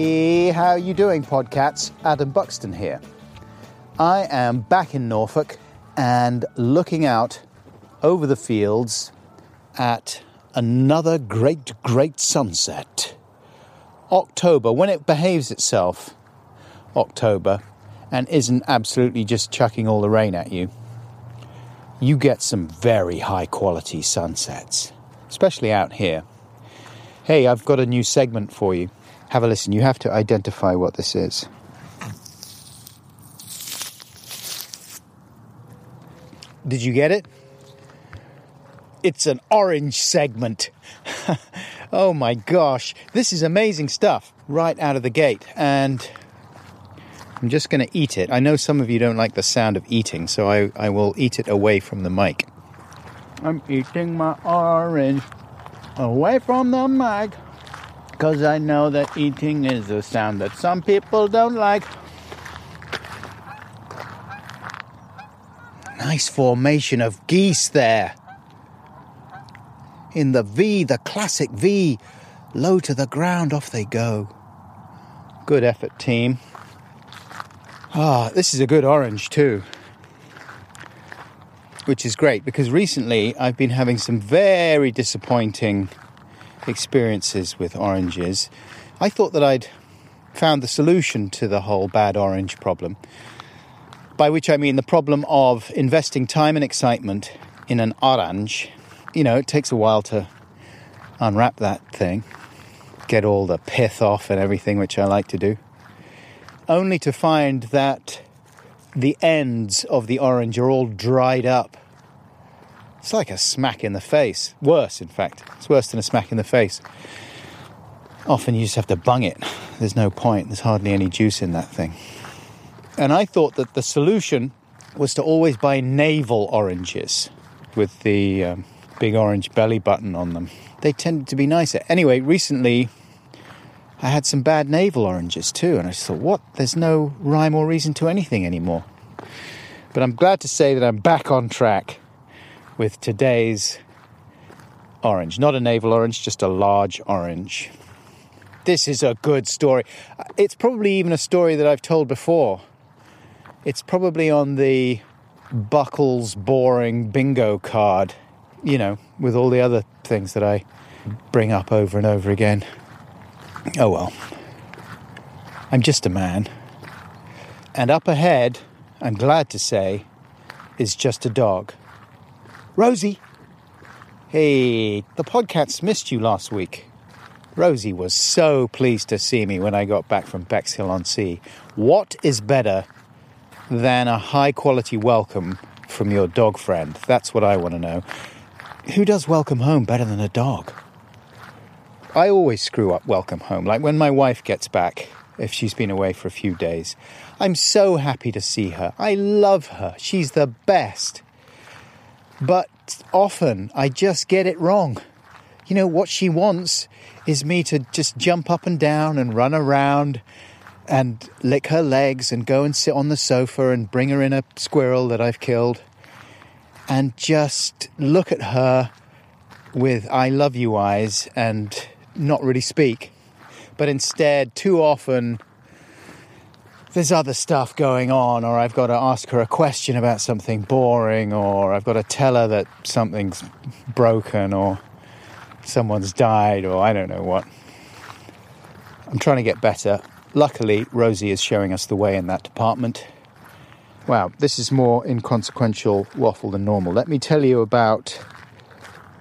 Hey, how are you doing, podcats? Adam Buxton here. I am back in Norfolk and looking out over the fields at another great, great sunset. October, when it behaves itself, October, and isn't absolutely just chucking all the rain at you, you get some very high quality sunsets, especially out here. Hey, I've got a new segment for you. Have a listen. You have to identify what this is. Did you get it? It's an orange segment. oh my gosh, this is amazing stuff right out of the gate. And I'm just going to eat it. I know some of you don't like the sound of eating, so I, I will eat it away from the mic. I'm eating my orange away from the mic because I know that eating is a sound that some people don't like. Nice formation of geese there. In the V, the classic V, low to the ground, off they go. Good effort, team. Ah, this is a good orange too. Which is great because recently I've been having some very disappointing experiences with oranges. I thought that I'd found the solution to the whole bad orange problem. By which I mean the problem of investing time and excitement in an orange. You know, it takes a while to unwrap that thing, get all the pith off and everything, which I like to do, only to find that the ends of the orange are all dried up it's like a smack in the face. Worse, in fact. It's worse than a smack in the face. Often you just have to bung it. There's no point. There's hardly any juice in that thing. And I thought that the solution was to always buy navel oranges with the um, big orange belly button on them. They tended to be nicer. Anyway, recently I had some bad navel oranges too, and I just thought, what? There's no rhyme or reason to anything anymore. But I'm glad to say that I'm back on track with today's orange. Not a navel orange, just a large orange. This is a good story. It's probably even a story that I've told before. It's probably on the Buckles boring bingo card, you know, with all the other things that I bring up over and over again. Oh well. I'm just a man. And up ahead, I'm glad to say, is just a dog. Rosie! Hey, the podcats missed you last week. Rosie was so pleased to see me when I got back from Bexhill on Sea. What is better than a high quality welcome from your dog friend? That's what I want to know. Who does welcome home better than a dog? I always screw up welcome home. Like when my wife gets back, if she's been away for a few days, I'm so happy to see her. I love her. She's the best. But often I just get it wrong. You know, what she wants is me to just jump up and down and run around and lick her legs and go and sit on the sofa and bring her in a squirrel that I've killed and just look at her with I love you eyes and not really speak. But instead, too often, there's other stuff going on, or I've got to ask her a question about something boring, or I've got to tell her that something's broken, or someone's died, or I don't know what. I'm trying to get better. Luckily, Rosie is showing us the way in that department. Wow, this is more inconsequential waffle than normal. Let me tell you about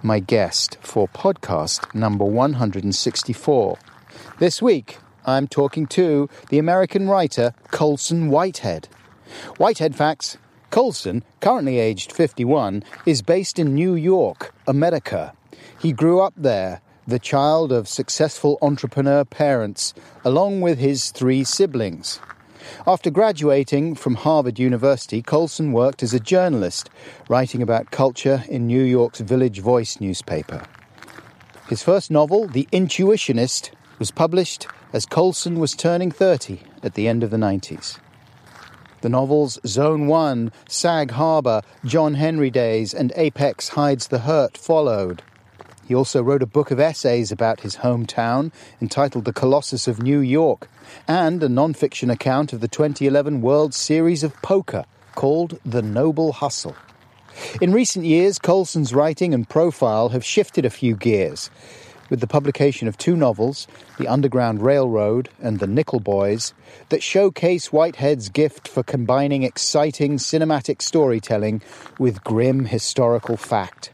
my guest for podcast number 164. This week, I'm talking to the American writer Colson Whitehead. Whitehead facts Colson, currently aged 51, is based in New York, America. He grew up there, the child of successful entrepreneur parents, along with his three siblings. After graduating from Harvard University, Colson worked as a journalist, writing about culture in New York's Village Voice newspaper. His first novel, The Intuitionist, was published as Colson was turning 30 at the end of the 90s. The novels Zone 1, Sag Harbor, John Henry Days, and Apex Hides the Hurt followed. He also wrote a book of essays about his hometown entitled The Colossus of New York and a non fiction account of the 2011 World Series of Poker called The Noble Hustle. In recent years, Colson's writing and profile have shifted a few gears with the publication of two novels, The Underground Railroad and The Nickel Boys, that showcase Whitehead's gift for combining exciting cinematic storytelling with grim historical fact.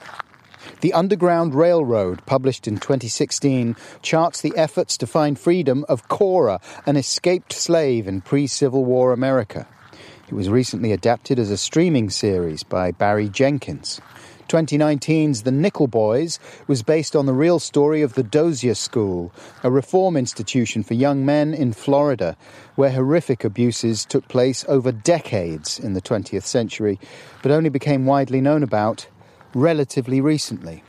The Underground Railroad, published in 2016, charts the efforts to find freedom of Cora, an escaped slave in pre Civil War America. It was recently adapted as a streaming series by Barry Jenkins. 2019's The Nickel Boys was based on the real story of the Dozier School, a reform institution for young men in Florida, where horrific abuses took place over decades in the 20th century, but only became widely known about relatively recently.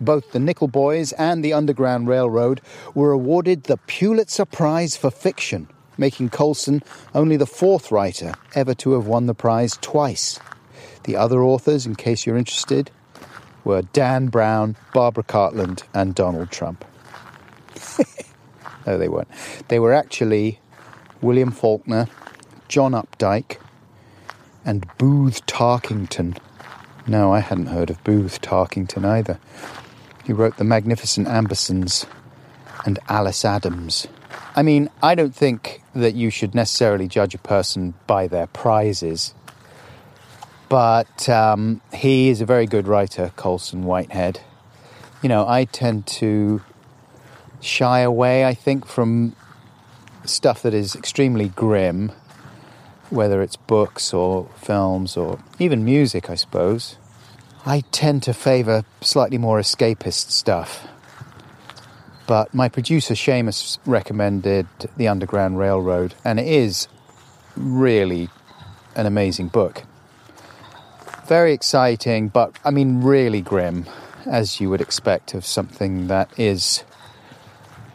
Both the Nickel Boys and the Underground Railroad were awarded the Pulitzer Prize for Fiction, making Colson only the fourth writer ever to have won the prize twice. The other authors, in case you're interested, were Dan Brown, Barbara Cartland, and Donald Trump. no, they weren't. They were actually William Faulkner, John Updike, and Booth Tarkington. No, I hadn't heard of Booth Tarkington either. He wrote The Magnificent Ambersons and Alice Adams. I mean, I don't think that you should necessarily judge a person by their prizes but um, he is a very good writer, Colson Whitehead. You know, I tend to shy away, I think, from stuff that is extremely grim, whether it's books or films or even music, I suppose. I tend to favour slightly more escapist stuff. But my producer Seamus recommended The Underground Railroad, and it is really an amazing book. Very exciting, but I mean, really grim, as you would expect of something that is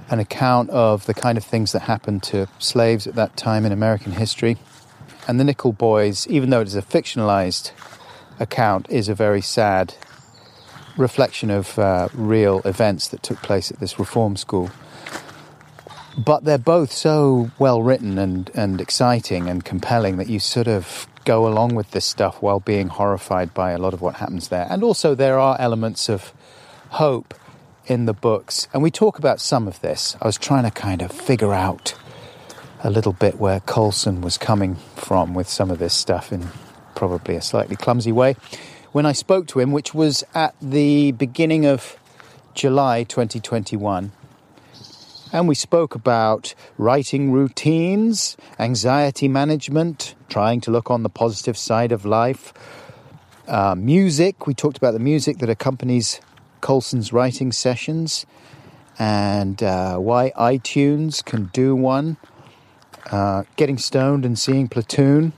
an account of the kind of things that happened to slaves at that time in American history. And the Nickel Boys, even though it is a fictionalized account, is a very sad reflection of uh, real events that took place at this reform school. But they're both so well written and, and exciting and compelling that you sort of go along with this stuff while being horrified by a lot of what happens there. And also, there are elements of hope in the books. And we talk about some of this. I was trying to kind of figure out a little bit where Colson was coming from with some of this stuff in probably a slightly clumsy way. When I spoke to him, which was at the beginning of July 2021, and we spoke about writing routines, anxiety management, trying to look on the positive side of life, uh, music. We talked about the music that accompanies Colson's writing sessions and uh, why iTunes can do one, uh, getting stoned and seeing Platoon.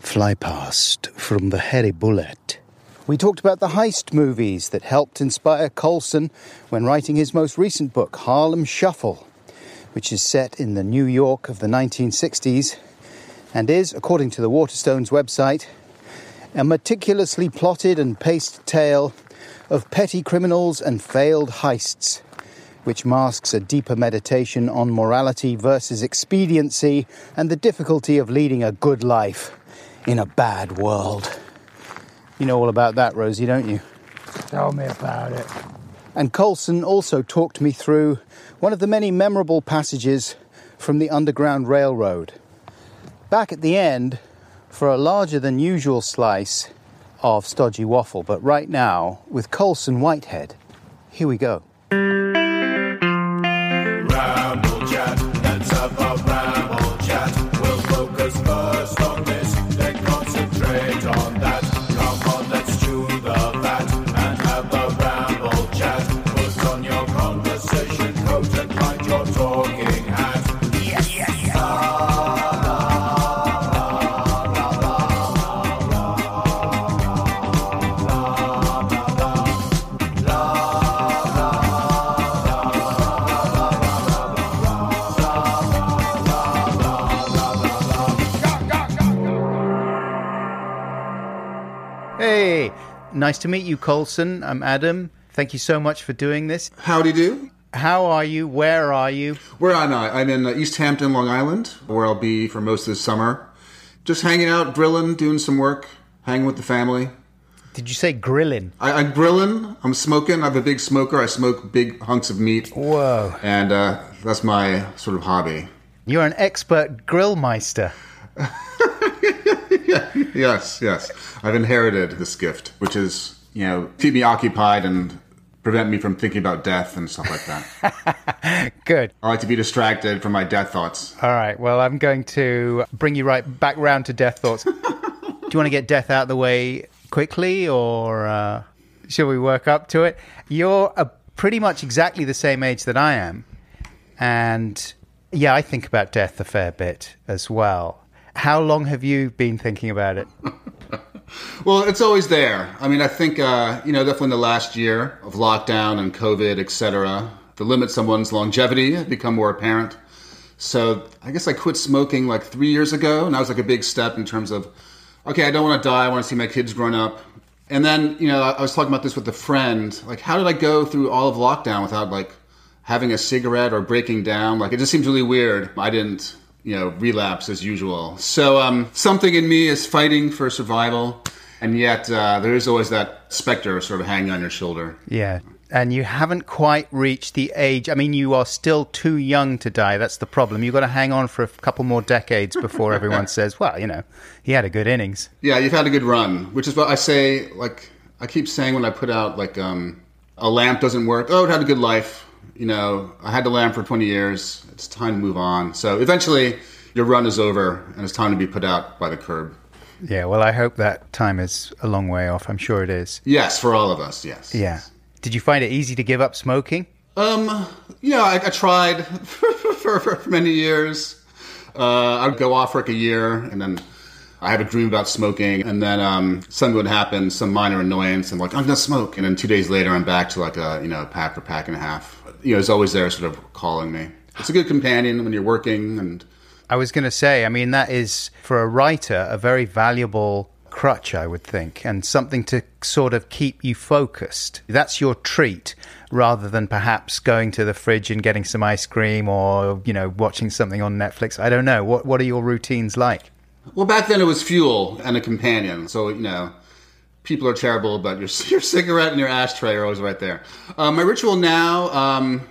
Fly past from the Hairy Bullet. We talked about the heist movies that helped inspire Colson when writing his most recent book, Harlem Shuffle, which is set in the New York of the 1960s and is, according to the Waterstones website, a meticulously plotted and paced tale of petty criminals and failed heists, which masks a deeper meditation on morality versus expediency and the difficulty of leading a good life in a bad world. You know all about that, Rosie, don't you? Tell me about it. And Colson also talked me through one of the many memorable passages from the Underground Railroad. Back at the end, for a larger than usual slice of stodgy waffle, but right now with Colson Whitehead. Here we go. Nice to meet you, Colson. I'm Adam. Thank you so much for doing this. Howdy do. How are you? Where are you? Where am I? I'm in uh, East Hampton, Long Island, where I'll be for most of the summer. Just hanging out, grilling, doing some work, hanging with the family. Did you say grilling? I, I'm grilling. I'm smoking. I'm a big smoker. I smoke big hunks of meat, Whoa. and uh, that's my sort of hobby. You're an expert grillmeister. Yes, yes. I've inherited this gift, which is, you know, keep me occupied and prevent me from thinking about death and stuff like that. Good. I like to be distracted from my death thoughts. All right. Well, I'm going to bring you right back round to death thoughts. Do you want to get death out of the way quickly, or uh, shall we work up to it? You're uh, pretty much exactly the same age that I am, and yeah, I think about death a fair bit as well. How long have you been thinking about it? Well, it's always there. I mean, I think, uh, you know, definitely in the last year of lockdown and COVID, et cetera, the limit someone's longevity have become more apparent. So I guess I quit smoking like three years ago, and that was like a big step in terms of, okay, I don't want to die. I want to see my kids grown up. And then, you know, I was talking about this with a friend. Like, how did I go through all of lockdown without like having a cigarette or breaking down? Like, it just seems really weird. I didn't, you know, relapse as usual. So um, something in me is fighting for survival, and yet uh, there is always that specter sort of hanging on your shoulder. Yeah. And you haven't quite reached the age. I mean, you are still too young to die. That's the problem. You've got to hang on for a couple more decades before everyone says, well, you know, he had a good innings. Yeah, you've had a good run, which is what I say. Like I keep saying when I put out like um, a lamp doesn't work. Oh, it had a good life. You know, I had to land for 20 years. It's time to move on. So eventually, your run is over, and it's time to be put out by the curb. Yeah, well, I hope that time is a long way off. I'm sure it is. Yes, for all of us. Yes. Yeah. Did you find it easy to give up smoking? Um. Yeah, I, I tried for, for, for many years. Uh, I'd go off for like a year, and then I have a dream about smoking, and then um, something would happen, some minor annoyance, and like I'm gonna smoke, and then two days later I'm back to like a you know pack or pack and a half. You know, it's always there, sort of calling me. It's a good companion when you're working, and I was going to say, I mean, that is for a writer a very valuable crutch, I would think, and something to sort of keep you focused. That's your treat rather than perhaps going to the fridge and getting some ice cream or, you know, watching something on Netflix. I don't know. What, what are your routines like? Well, back then it was fuel and a companion. So you know, people are terrible, but your your cigarette and your ashtray are always right there. Um, my ritual now, um,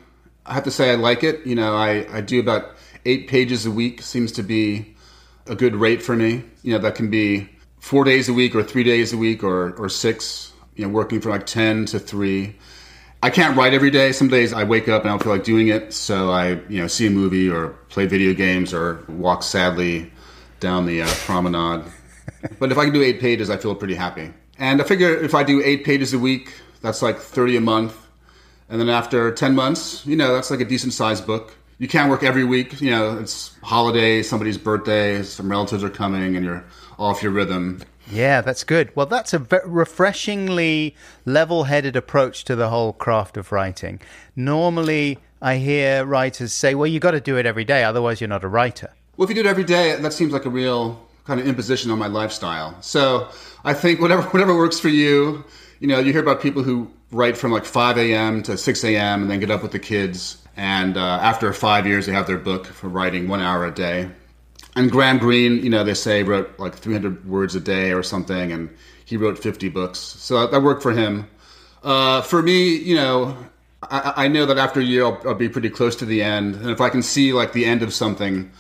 I have to say, I like it. You know, I I do about eight pages a week. Seems to be a good rate for me. You know, that can be four days a week or three days a week or or six. You know, working from like ten to three. I can't write every day. Some days I wake up and I don't feel like doing it, so I you know see a movie or play video games or walk sadly down the uh, promenade. but if I can do eight pages, I feel pretty happy. And I figure if I do eight pages a week, that's like thirty a month. And then after ten months, you know, that's like a decent sized book. You can't work every week. You know, it's holiday, somebody's birthday, some relatives are coming, and you're off your rhythm. Yeah, that's good. Well, that's a refreshingly level headed approach to the whole craft of writing. Normally, I hear writers say, well, you've got to do it every day, otherwise, you're not a writer. Well, if you do it every day, that seems like a real kind of imposition on my lifestyle. So I think whatever whatever works for you. You know, you hear about people who write from like 5 a.m. to 6 a.m. and then get up with the kids, and uh, after five years, they have their book for writing one hour a day. And Graham Greene, you know, they say wrote like 300 words a day or something, and he wrote 50 books. So that worked for him. Uh, for me, you know, I, I know that after a year, I'll, I'll be pretty close to the end, and if I can see like the end of something,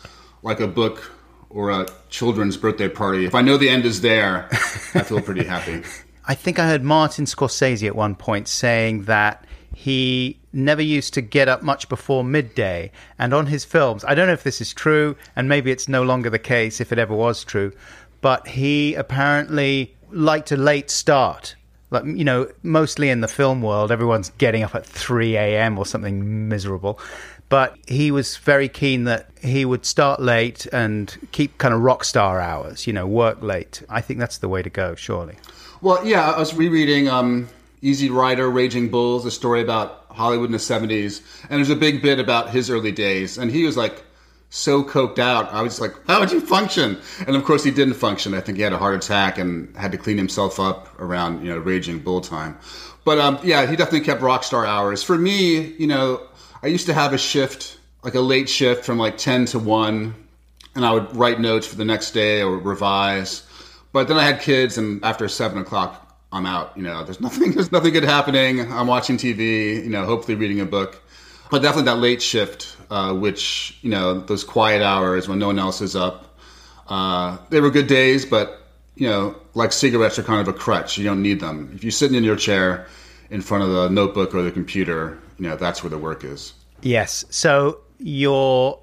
like a book or a children's birthday party, if I know the end is there, I feel pretty happy. I think I heard Martin Scorsese at one point saying that he never used to get up much before midday. And on his films, I don't know if this is true, and maybe it's no longer the case if it ever was true, but he apparently liked a late start. Like, you know, mostly in the film world, everyone's getting up at 3 a.m. or something miserable. But he was very keen that he would start late and keep kind of rock star hours, you know, work late. I think that's the way to go, surely. Well, yeah, I was rereading um, Easy Rider, Raging Bulls, a story about Hollywood in the 70s. And there's a big bit about his early days. And he was like so coked out. I was like, how would you function? And of course, he didn't function. I think he had a heart attack and had to clean himself up around, you know, raging bull time. But um, yeah, he definitely kept rock star hours. For me, you know, I used to have a shift, like a late shift from like 10 to 1, and I would write notes for the next day or revise. But then I had kids, and after 7 o'clock, I'm out. You know, there's nothing, there's nothing good happening. I'm watching TV, you know, hopefully reading a book. But definitely that late shift uh, which you know those quiet hours when no one else is up. Uh, they were good days, but you know, like cigarettes are kind of a crutch. You don't need them. If you're sitting in your chair in front of the notebook or the computer, you know that's where the work is. Yes. So your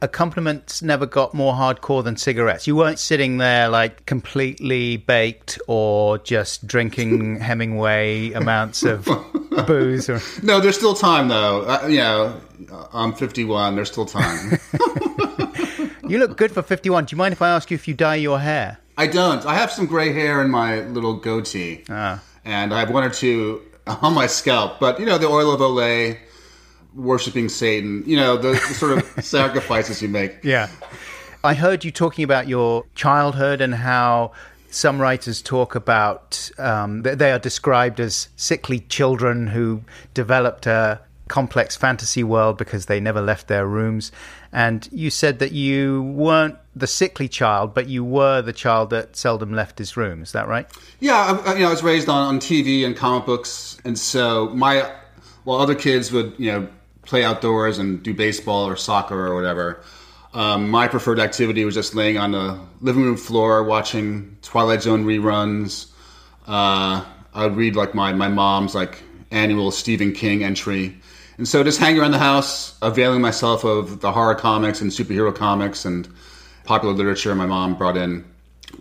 accompaniments never got more hardcore than cigarettes. You weren't sitting there like completely baked or just drinking Hemingway amounts of booze. Or... No, there's still time though. Uh, you know, I'm 51. There's still time. you look good for 51. Do you mind if I ask you if you dye your hair? I don't. I have some gray hair in my little goatee, ah. and I have one or two on my scalp. But you know, the oil of Olay, worshiping Satan. You know, the, the sort of sacrifices you make. Yeah. I heard you talking about your childhood and how some writers talk about um, they are described as sickly children who developed a complex fantasy world because they never left their rooms. And you said that you weren't the sickly child, but you were the child that seldom left his room. Is that right? Yeah, I, you know, I was raised on, on TV and comic books, and so my while other kids would you know play outdoors and do baseball or soccer or whatever. Um, my preferred activity was just laying on the living room floor watching Twilight Zone reruns. Uh, I would read like my, my mom's like annual Stephen King entry and so just hanging around the house, availing myself of the horror comics and superhero comics and popular literature my mom brought in.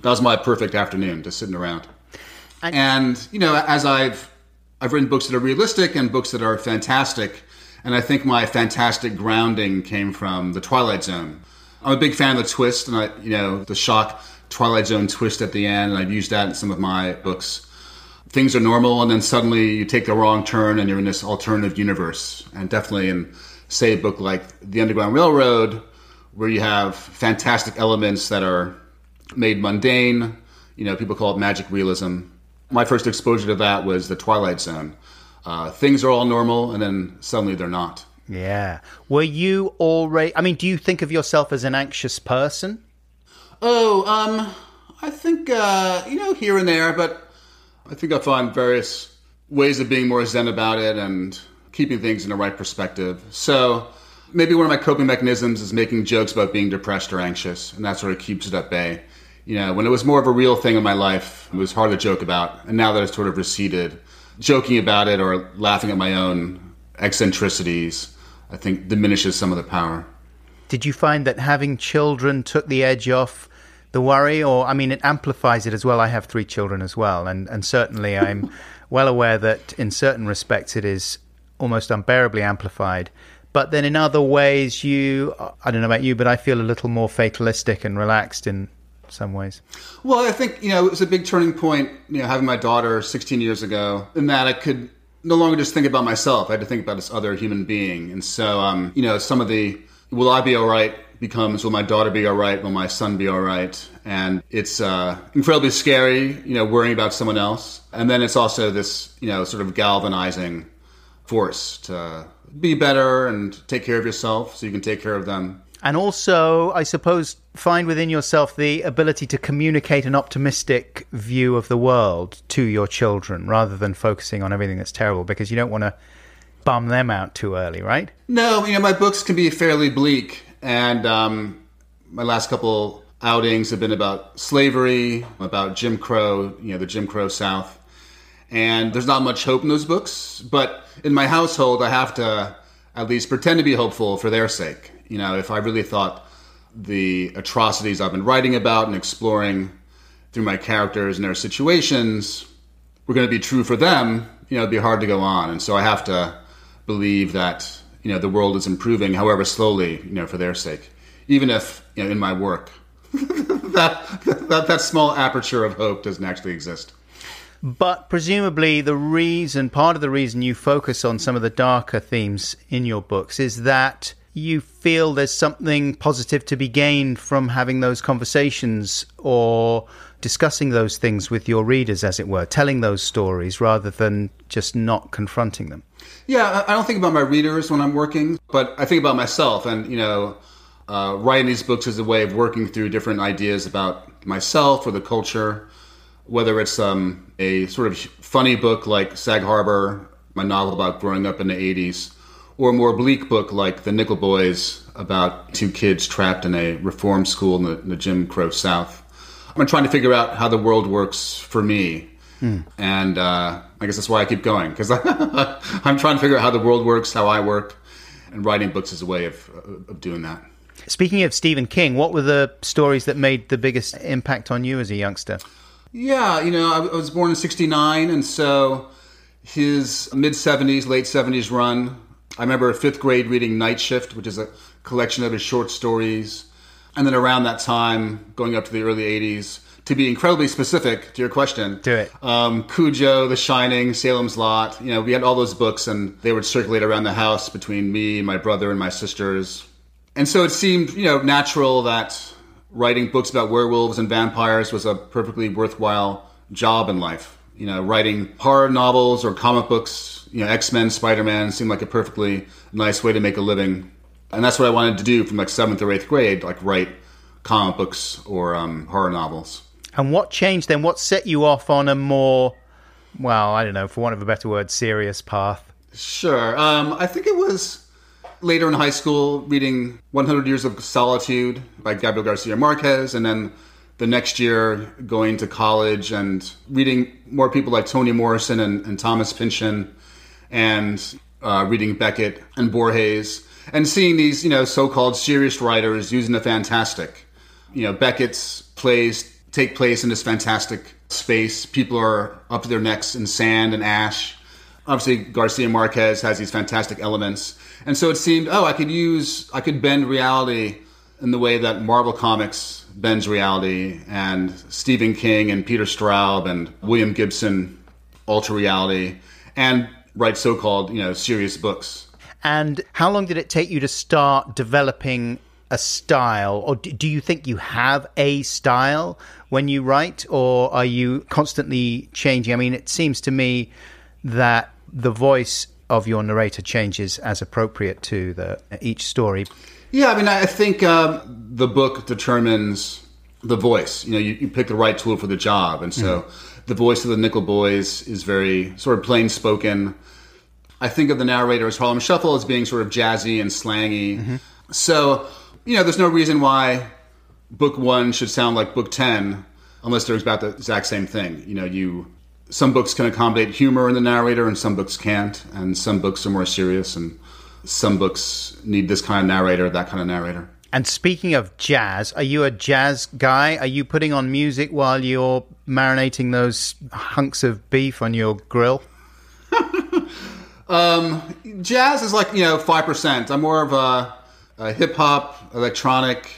That was my perfect afternoon, just sitting around. I- and, you know, as I've I've written books that are realistic and books that are fantastic, and I think my fantastic grounding came from the Twilight Zone. I'm a big fan of the twist, and I, you know, the shock Twilight Zone twist at the end, and I've used that in some of my books things are normal and then suddenly you take the wrong turn and you're in this alternative universe. And definitely in, say, a book like The Underground Railroad, where you have fantastic elements that are made mundane. You know, people call it magic realism. My first exposure to that was The Twilight Zone. Uh, things are all normal and then suddenly they're not. Yeah. Were you already, I mean, do you think of yourself as an anxious person? Oh, um, I think, uh, you know, here and there, but I think I find various ways of being more zen about it and keeping things in the right perspective. So maybe one of my coping mechanisms is making jokes about being depressed or anxious, and that sort of keeps it at bay. You know, when it was more of a real thing in my life, it was hard to joke about, and now that it's sort of receded, joking about it or laughing at my own eccentricities, I think diminishes some of the power. Did you find that having children took the edge off the worry, or I mean, it amplifies it as well. I have three children as well, and and certainly I'm well aware that in certain respects it is almost unbearably amplified. But then in other ways, you I don't know about you, but I feel a little more fatalistic and relaxed in some ways. Well, I think you know it was a big turning point. You know, having my daughter 16 years ago, in that I could no longer just think about myself. I had to think about this other human being, and so um, you know, some of the will I be all right becomes will my daughter be all right will my son be all right and it's uh, incredibly scary you know worrying about someone else and then it's also this you know sort of galvanizing force to be better and take care of yourself so you can take care of them and also i suppose find within yourself the ability to communicate an optimistic view of the world to your children rather than focusing on everything that's terrible because you don't want to bum them out too early right no you know my books can be fairly bleak and um, my last couple outings have been about slavery, about Jim Crow, you know, the Jim Crow South. And there's not much hope in those books, but in my household, I have to at least pretend to be hopeful for their sake. You know, if I really thought the atrocities I've been writing about and exploring through my characters and their situations were going to be true for them, you know, it'd be hard to go on. And so I have to believe that you know the world is improving, however slowly, you know, for their sake. Even if you know, in my work, that, that that small aperture of hope doesn't actually exist. But presumably, the reason, part of the reason you focus on some of the darker themes in your books is that you feel there's something positive to be gained from having those conversations or discussing those things with your readers, as it were, telling those stories rather than just not confronting them. Yeah, I don't think about my readers when I'm working, but I think about myself. And, you know, uh, writing these books is a way of working through different ideas about myself or the culture, whether it's um, a sort of funny book like Sag Harbor, my novel about growing up in the 80s, or a more bleak book like The Nickel Boys about two kids trapped in a reform school in the, in the Jim Crow South. I'm trying to figure out how the world works for me. And uh, I guess that's why I keep going because I'm trying to figure out how the world works, how I work, and writing books is a way of, of doing that. Speaking of Stephen King, what were the stories that made the biggest impact on you as a youngster? Yeah, you know, I I was born in '69, and so his mid '70s, late '70s run. I remember fifth grade reading Night Shift, which is a collection of his short stories, and then around that time, going up to the early '80s. To be incredibly specific to your question, Do it. Um, Cujo, The Shining, Salem's Lot. You know, we had all those books, and they would circulate around the house between me, my brother, and my sisters. And so it seemed, you know, natural that writing books about werewolves and vampires was a perfectly worthwhile job in life. You know, writing horror novels or comic books, you know, X Men, Spider Man seemed like a perfectly nice way to make a living. And that's what I wanted to do from like seventh or eighth grade, like write comic books or um, horror novels. And what changed then? What set you off on a more, well, I don't know, for want of a better word, serious path? Sure. Um, I think it was later in high school reading 100 Years of Solitude by Gabriel Garcia Marquez, and then the next year going to college and reading more people like Toni Morrison and, and Thomas Pynchon, and uh, reading Beckett and Borges, and seeing these, you know, so-called serious writers using the fantastic. You know, Beckett's plays take place in this fantastic space. People are up to their necks in sand and ash obviously Garcia Marquez has these fantastic elements. And so it seemed, oh, I could use, I could bend reality in the way that Marvel Comics bends reality, and Stephen King and Peter Straub and William Gibson alter reality, and write so-called, you know, serious books. And how long did it take you to start developing a style? Or do you think you have a style when you write, or are you constantly changing? I mean, it seems to me that the voice of your narrator changes as appropriate to the each story. Yeah, I mean, I think um, the book determines the voice. You know, you, you pick the right tool for the job, and so the voice of the Nickel Boys is very sort of plain spoken. I think of the narrator as Harlem Shuffle as being sort of jazzy and slangy. So, you know, there's no reason why book one should sound like book ten unless they're about the exact same thing. You know, you some books can accommodate humor in the narrator and some books can't, and some books are more serious and some books need this kind of narrator, that kind of narrator. And speaking of jazz, are you a jazz guy? Are you putting on music while you're marinating those hunks of beef on your grill? Um, jazz is like, you know, 5%. I'm more of a, a hip hop, electronic,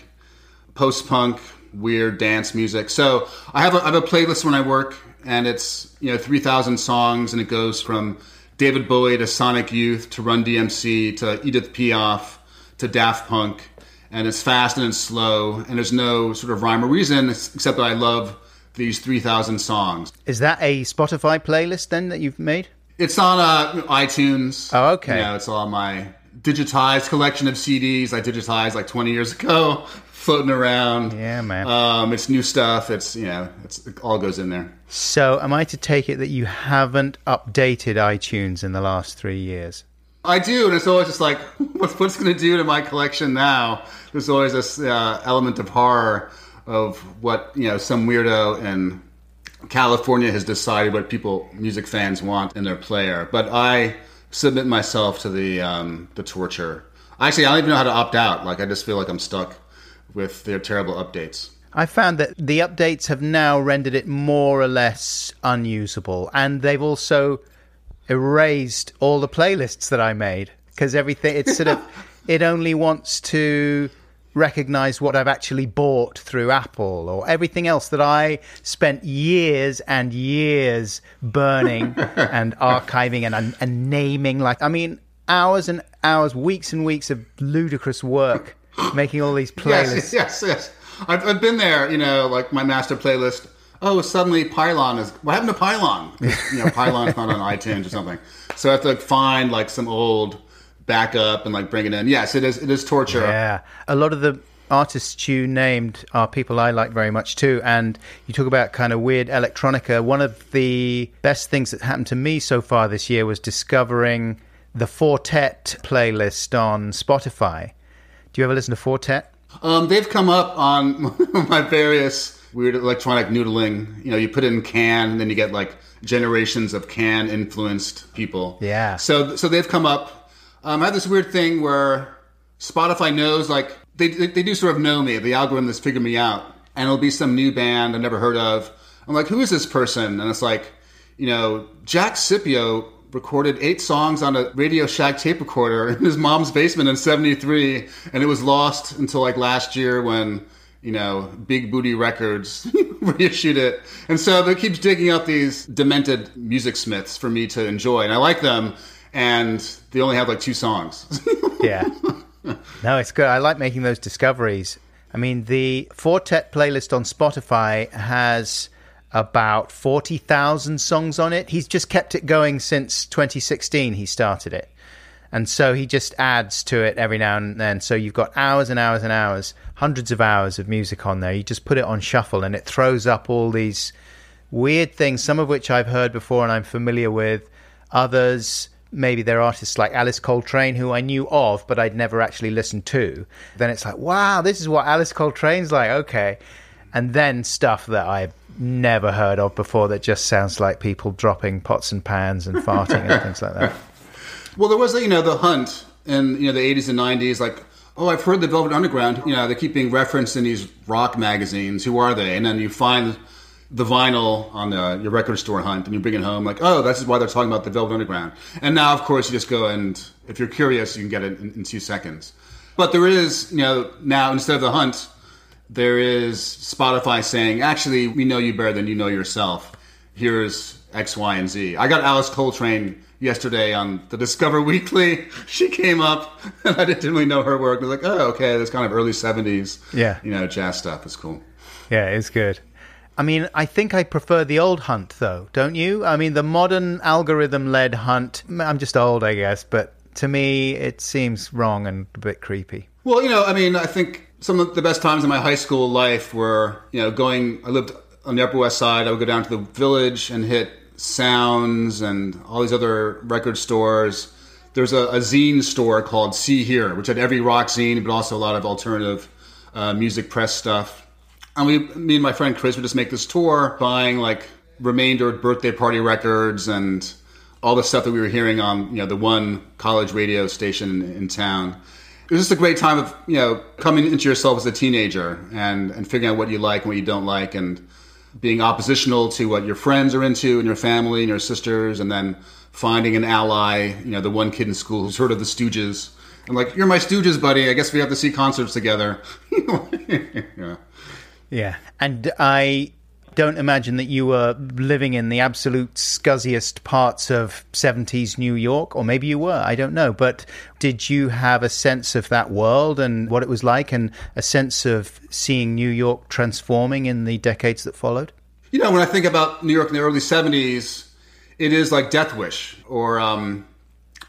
post punk, weird dance music. So I have, a, I have a playlist when I work, and it's, you know, 3,000 songs, and it goes from David Bowie to Sonic Youth to Run DMC to Edith Piaf to Daft Punk. And it's fast and it's slow, and there's no sort of rhyme or reason except that I love these 3,000 songs. Is that a Spotify playlist then that you've made? It's on uh, iTunes. Oh, okay. You know, it's on my digitized collection of CDs I digitized like 20 years ago, floating around. Yeah, man. Um, it's new stuff. It's you know, it's it all goes in there. So, am I to take it that you haven't updated iTunes in the last three years? I do, and it's always just like, what's what's going to do to my collection now? There's always this uh, element of horror of what you know some weirdo in California has decided what people music fans want in their player. But I submit myself to the um, the torture. Actually, I don't even know how to opt out. Like I just feel like I'm stuck with their terrible updates. I found that the updates have now rendered it more or less unusable, and they've also erased all the playlists that I made because everything it's sort of it only wants to recognize what I've actually bought through Apple or everything else that I spent years and years burning and archiving and, and naming like I mean hours and hours, weeks and weeks of ludicrous work making all these playlists. Yes, yes, yes. I've, I've been there. You know, like my master playlist. Oh, suddenly Pylon is. What happened to Pylon? You know, Pylon's not on iTunes or something. So I have to like, find like some old backup and like bring it in. Yes, it is. It is torture. Yeah, a lot of the artists you named are people I like very much too. And you talk about kind of weird electronica. One of the best things that happened to me so far this year was discovering the Four Tet playlist on Spotify. Do you ever listen to Four Tet? Um, they've come up on my various weird electronic noodling. You know, you put in can, and then you get like generations of can influenced people. Yeah. So, so they've come up. Um, I have this weird thing where Spotify knows, like, they, they, they do sort of know me. The algorithm has figured me out. And it'll be some new band I've never heard of. I'm like, who is this person? And it's like, you know, Jack Scipio recorded eight songs on a Radio Shack tape recorder in his mom's basement in 73. And it was lost until like last year when, you know, Big Booty Records reissued it. And so it keeps digging up these demented music smiths for me to enjoy. And I like them. And they only have like two songs. Yeah. no, it's good. I like making those discoveries. I mean, the Four Tet playlist on Spotify has about 40,000 songs on it. He's just kept it going since 2016 he started it. And so he just adds to it every now and then. So you've got hours and hours and hours, hundreds of hours of music on there. You just put it on shuffle and it throws up all these weird things, some of which I've heard before and I'm familiar with. Others, maybe they're artists like Alice Coltrane, who I knew of, but I'd never actually listened to. Then it's like, wow, this is what Alice Coltrane's like. Okay. And then stuff that I've never heard of before that just sounds like people dropping pots and pans and farting and things like that. Well, there was, you know, the hunt in you know the '80s and '90s. Like, oh, I've heard the Velvet Underground. You know, they keep being referenced in these rock magazines. Who are they? And then you find the vinyl on the, your record store hunt, and you bring it home. Like, oh, this is why they're talking about the Velvet Underground. And now, of course, you just go and if you're curious, you can get it in, in two seconds. But there is, you know, now instead of the hunt, there is Spotify saying, actually, we know you better than you know yourself. Here's X, Y, and Z. I got Alice Coltrane yesterday on the Discover Weekly. She came up, and I didn't really know her work. I was like, oh, okay, this kind of early 70s, Yeah. you know, jazz stuff is cool. Yeah, it's good. I mean, I think I prefer the old hunt, though, don't you? I mean, the modern algorithm led hunt, I'm just old, I guess, but to me, it seems wrong and a bit creepy. Well, you know, I mean, I think some of the best times in my high school life were, you know, going, I lived on the Upper West Side. I would go down to the village and hit Sounds and all these other record stores. There's a, a zine store called See Hear, which had every rock zine, but also a lot of alternative uh, music press stuff. And we, me and my friend Chris would just make this tour, buying like remainder birthday party records and all the stuff that we were hearing on, you know, the one college radio station in, town. It was just a great time of, you know, coming into yourself as a teenager and, and figuring out what you like and what you don't like and being oppositional to what your friends are into and your family and your sisters and then finding an ally, you know, the one kid in school who's heard of the Stooges. I'm like, you're my Stooges, buddy. I guess we have to see concerts together. yeah. Yeah. And I don't imagine that you were living in the absolute scuzziest parts of 70s New York, or maybe you were, I don't know. But did you have a sense of that world and what it was like, and a sense of seeing New York transforming in the decades that followed? You know, when I think about New York in the early 70s, it is like Death Wish or um,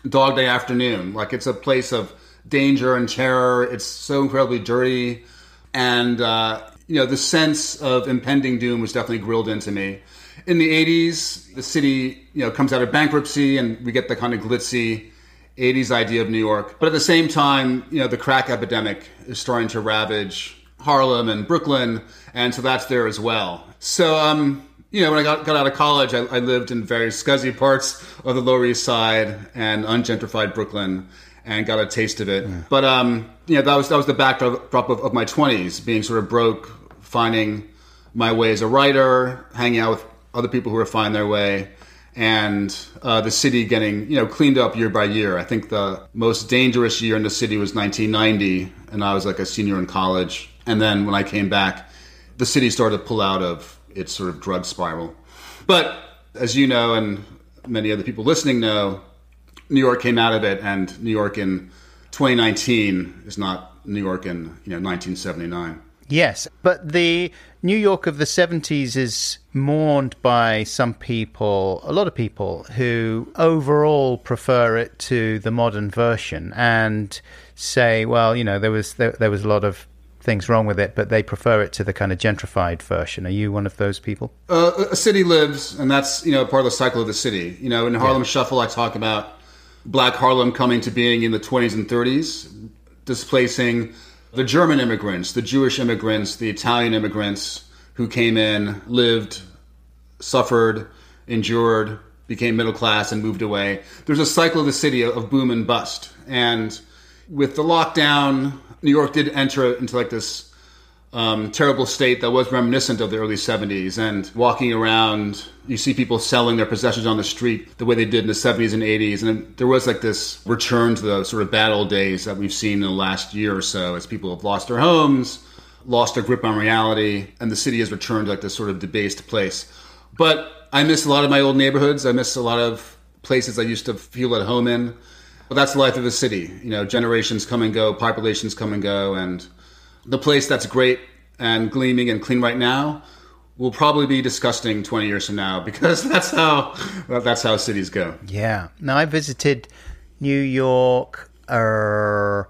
Dog Day Afternoon. Like it's a place of danger and terror. It's so incredibly dirty. And, uh, you know, the sense of impending doom was definitely grilled into me. In the 80s, the city, you know, comes out of bankruptcy and we get the kind of glitzy 80s idea of New York. But at the same time, you know, the crack epidemic is starting to ravage Harlem and Brooklyn, and so that's there as well. So, um, you know, when I got, got out of college, I, I lived in very scuzzy parts of the Lower East Side and ungentrified Brooklyn and got a taste of it. But, um, you know, that was, that was the backdrop of, of my 20s, being sort of broke, finding my way as a writer, hanging out with other people who were finding their way, and uh, the city getting you know cleaned up year by year. I think the most dangerous year in the city was 1990, and I was like a senior in college. And then when I came back, the city started to pull out of its sort of drug spiral. But as you know, and many other people listening know, New York came out of it, and New York in 2019 is not New York in you know 1979. Yes, but the New York of the 70s is mourned by some people, a lot of people, who overall prefer it to the modern version and say, well, you know, there was there, there was a lot of things wrong with it, but they prefer it to the kind of gentrified version. Are you one of those people? Uh, a city lives, and that's you know part of the cycle of the city. You know, in Harlem yeah. Shuffle, I talk about Black Harlem coming to being in the 20s and 30s, displacing the German immigrants, the Jewish immigrants, the Italian immigrants who came in, lived, suffered, endured, became middle class, and moved away. There's a cycle of the city of boom and bust. And with the lockdown, New York did enter into like this um, terrible state that was reminiscent of the early 70s. And walking around, you see people selling their possessions on the street the way they did in the 70s and 80s. And there was like this return to the sort of bad old days that we've seen in the last year or so as people have lost their homes, lost their grip on reality, and the city has returned to like this sort of debased place. But I miss a lot of my old neighborhoods. I miss a lot of places I used to feel at home in. But that's the life of a city. You know, generations come and go, populations come and go, and the place that's great and gleaming and clean right now will probably be disgusting 20 years from now because that's how that's how cities go. Yeah. Now I visited New York uh,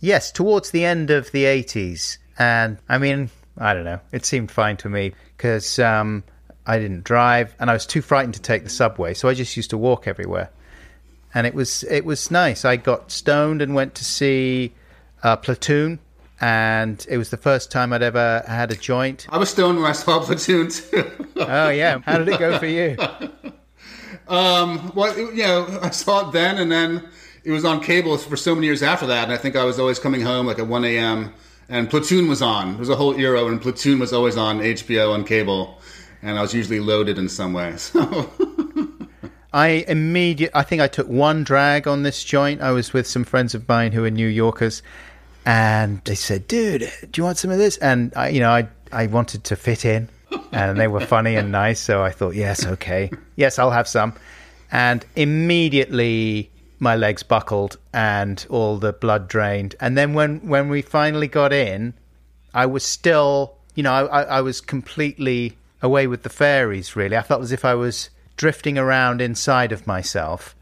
yes, towards the end of the 80s and I mean, I don't know, it seemed fine to me cuz um, I didn't drive and I was too frightened to take the subway, so I just used to walk everywhere. And it was it was nice. I got stoned and went to see uh, Platoon and it was the first time I'd ever had a joint. I was stoned when I saw Platoon too. oh yeah, how did it go for you? Um, well, you know, I saw it then, and then it was on cable for so many years after that, and I think I was always coming home like at one a.m. and Platoon was on. There was a whole era when Platoon was always on HBO on cable, and I was usually loaded in some way. So. I immediate. I think I took one drag on this joint. I was with some friends of mine who are New Yorkers, and they said, "Dude, do you want some of this?" And I, you know, I I wanted to fit in, and they were funny and nice, so I thought, "Yes, okay, yes, I'll have some." And immediately my legs buckled and all the blood drained. And then when when we finally got in, I was still, you know, I, I was completely away with the fairies. Really, I felt as if I was drifting around inside of myself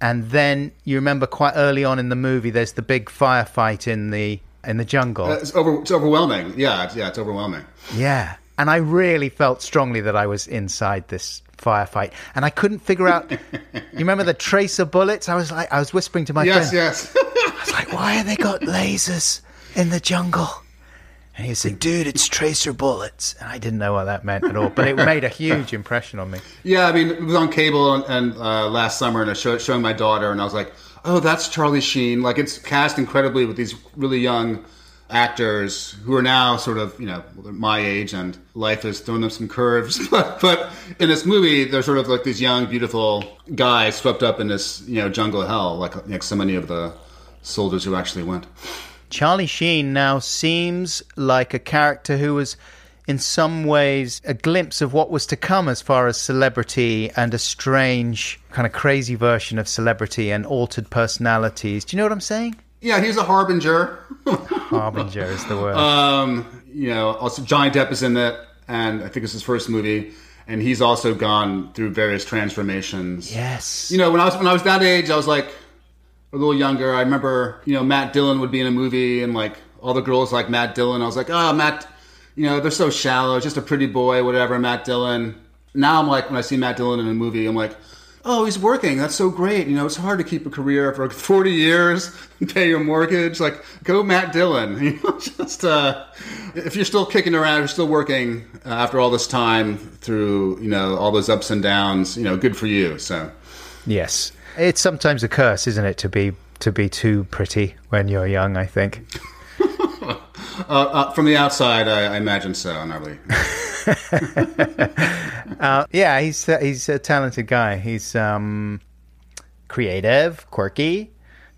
and then you remember quite early on in the movie, there's the big firefight in the in the jungle. Uh, it's, over, it's overwhelming. Yeah, it's, yeah, it's overwhelming. Yeah, and I really felt strongly that I was inside this firefight, and I couldn't figure out. you remember the tracer bullets? I was like, I was whispering to my yes, friend. Yes, yes. I was like, why have they got lasers in the jungle? And he saying, dude, it's tracer bullets. And I didn't know what that meant at all, but it made a huge impression on me. Yeah, I mean, it was on cable and, and uh, last summer, and I showed showing my daughter, and I was like, oh, that's Charlie Sheen. Like, it's cast incredibly with these really young actors who are now sort of, you know, my age, and life has thrown them some curves. but, but in this movie, they're sort of like these young, beautiful guys swept up in this, you know, jungle hell, like, like so many of the soldiers who actually went. Charlie Sheen now seems like a character who was, in some ways, a glimpse of what was to come as far as celebrity and a strange, kind of crazy version of celebrity and altered personalities. Do you know what I'm saying? Yeah, he's a harbinger. harbinger is the word. Um, you know, also Johnny Depp is in that, and I think it's his first movie and he's also gone through various transformations. Yes. You know, when I was when I was that age, I was like, a little younger, I remember, you know, Matt Dillon would be in a movie and like all the girls like Matt Dillon. I was like, oh, Matt, you know, they're so shallow, just a pretty boy, whatever, Matt Dillon. Now I'm like, when I see Matt Dillon in a movie, I'm like, oh, he's working. That's so great. You know, it's hard to keep a career for 40 years pay your mortgage. Like, go Matt Dillon. You know, just uh, if you're still kicking around, you're still working uh, after all this time through, you know, all those ups and downs. You know, good for you. So, yes, it's sometimes a curse, isn't it, to be to be too pretty when you're young? I think. uh, uh, from the outside, I, I imagine so. Not really. uh, yeah, he's uh, he's a talented guy. He's um, creative, quirky.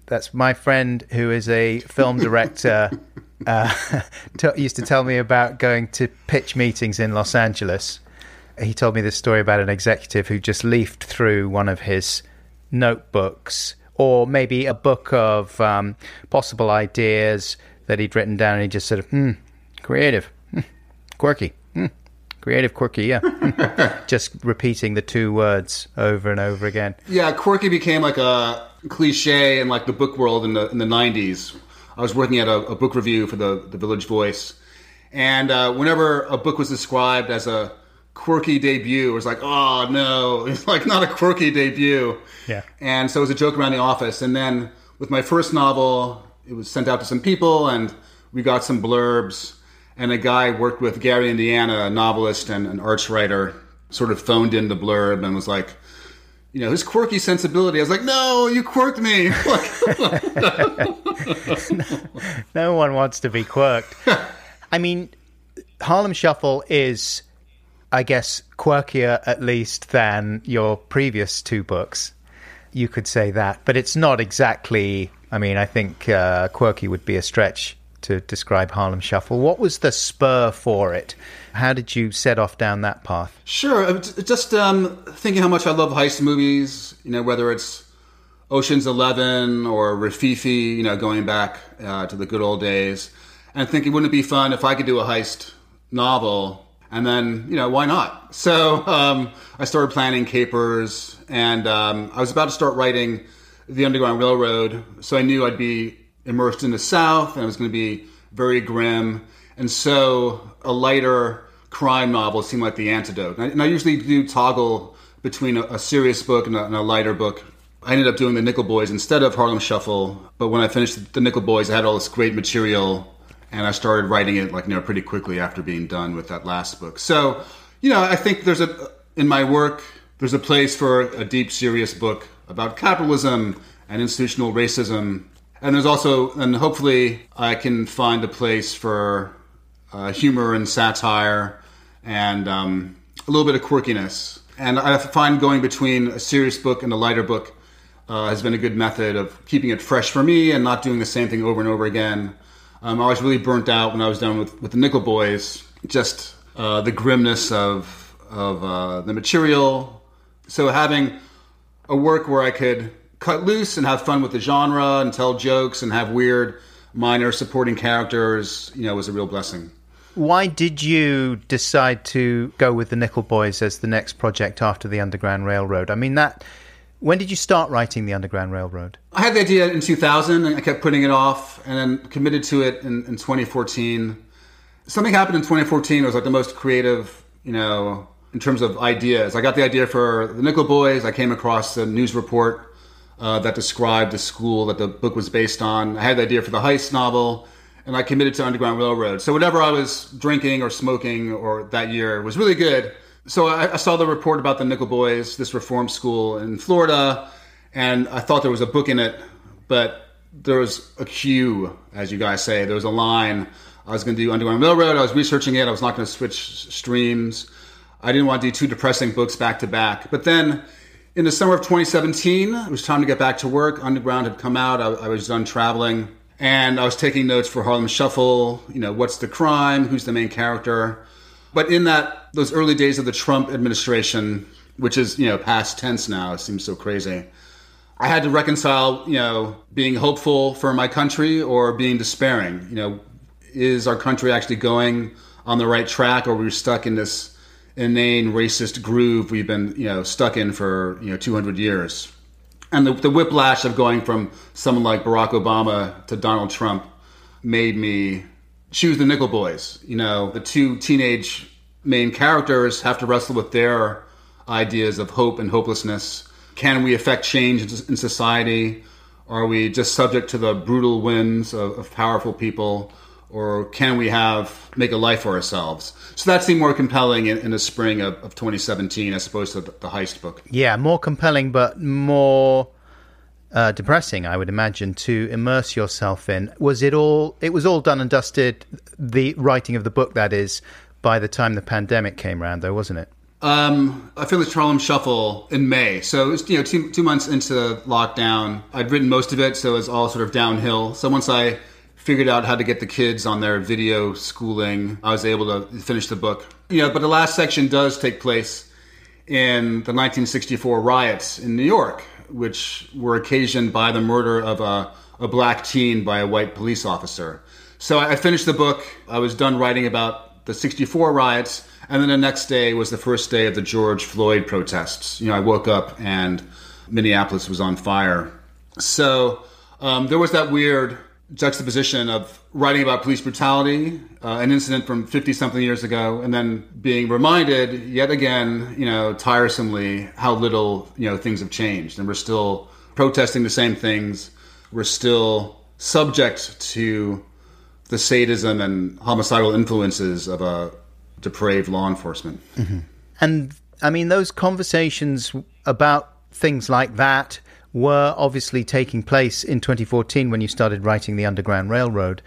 That's my friend who is a film director. Uh, t- used to tell me about going to pitch meetings in Los Angeles. He told me this story about an executive who just leafed through one of his notebooks or maybe a book of um, possible ideas that he'd written down and he just of, hmm, creative, hmm, quirky, hmm, creative, quirky, yeah. Just repeating the two words over and over again. Yeah, quirky became like a cliche in like the book world in the in the '90s. I was working at a, a book review for the the Village Voice, and uh, whenever a book was described as a quirky debut, it was like, oh no, it's like not a quirky debut. Yeah. And so it was a joke around the office. And then with my first novel, it was sent out to some people, and we got some blurbs. And a guy worked with Gary Indiana, a novelist and an arts writer, sort of phoned in the blurb and was like, you know, his quirky sensibility. I was like, no, you quirked me. no one wants to be quirked. I mean, Harlem Shuffle is, I guess, quirkier at least than your previous two books. You could say that, but it's not exactly. I mean, I think uh, quirky would be a stretch to describe Harlem Shuffle. What was the spur for it? How did you set off down that path? Sure, just um, thinking how much I love heist movies. You know, whether it's Ocean's Eleven or Rififi. You know, going back uh, to the good old days, and thinking, wouldn't it be fun if I could do a heist novel? And then, you know, why not? So um, I started planning capers, and um, I was about to start writing the Underground Railroad. So I knew I'd be immersed in the South, and it was going to be very grim. And so a lighter crime novel seemed like the antidote. And I, and I usually do toggle between a, a serious book and a, and a, lighter book. I ended up doing the Nickel Boys instead of Harlem Shuffle. But when I finished the Nickel Boys, I had all this great material, and I started writing it like you know pretty quickly after being done with that last book. So you know, I think there's a in my work there's a place for a deep, serious book about capitalism and institutional racism and there's also, and hopefully, I can find a place for uh, humor and satire and um, a little bit of quirkiness. And I find going between a serious book and a lighter book uh, has been a good method of keeping it fresh for me and not doing the same thing over and over again. Um, I was really burnt out when I was done with, with the Nickel Boys, just uh, the grimness of, of uh, the material. So having a work where I could cut loose and have fun with the genre and tell jokes and have weird minor supporting characters, you know, was a real blessing. Why did you decide to go with the Nickel Boys as the next project after the Underground Railroad? I mean, that. When did you start writing the Underground Railroad? I had the idea in 2000 and I kept putting it off and then committed to it in, in 2014. Something happened in 2014. It was like the most creative, you know, in terms of ideas. I got the idea for the Nickel Boys. I came across a news report uh, that described the school that the book was based on. I had the idea for the heist novel, and I committed to Underground Railroad. So whatever I was drinking or smoking or that year was really good. So I, I saw the report about the Nickel Boys, this reform school in Florida, and I thought there was a book in it, but there was a queue, as you guys say. There was a line. I was going to do Underground Railroad. I was researching it. I was not going to switch streams. I didn't want to do two depressing books back to back. But then in the summer of 2017, it was time to get back to work. Underground had come out. I, I was done traveling. And I was taking notes for Harlem Shuffle. You know, what's the crime? Who's the main character? But in that, those early days of the Trump administration, which is, you know, past tense now, seems so crazy. I had to reconcile, you know, being hopeful for my country or being despairing. You know, is our country actually going on the right track or we're we stuck in this inane racist groove we've been you know stuck in for you know 200 years and the, the whiplash of going from someone like barack obama to donald trump made me choose the nickel boys you know the two teenage main characters have to wrestle with their ideas of hope and hopelessness can we affect change in society are we just subject to the brutal whims of, of powerful people or can we have make a life for ourselves? So that seemed more compelling in, in the spring of, of 2017 as opposed to the, the, heist book. Yeah, more compelling, but more uh, depressing, I would imagine, to immerse yourself in. Was it all? It was all done and dusted. The writing of the book, that is, by the time the pandemic came around, though, wasn't it? Um, I finished Harlem Shuffle in May, so it was you know two two months into lockdown. I'd written most of it, so it was all sort of downhill. So once I figured out how to get the kids on their video schooling. I was able to finish the book. You know, but the last section does take place in the 1964 riots in New York, which were occasioned by the murder of a, a black teen by a white police officer. So I finished the book. I was done writing about the 64 riots. And then the next day was the first day of the George Floyd protests. You know, I woke up and Minneapolis was on fire. So um, there was that weird juxtaposition of writing about police brutality, uh, an incident from 50 something years ago, and then being reminded yet again, you know, tiresomely how little, you know, things have changed. And we're still protesting the same things. We're still subject to the sadism and homicidal influences of a depraved law enforcement. Mm-hmm. And I mean, those conversations about things like that were obviously taking place in 2014 when you started writing The Underground Railroad.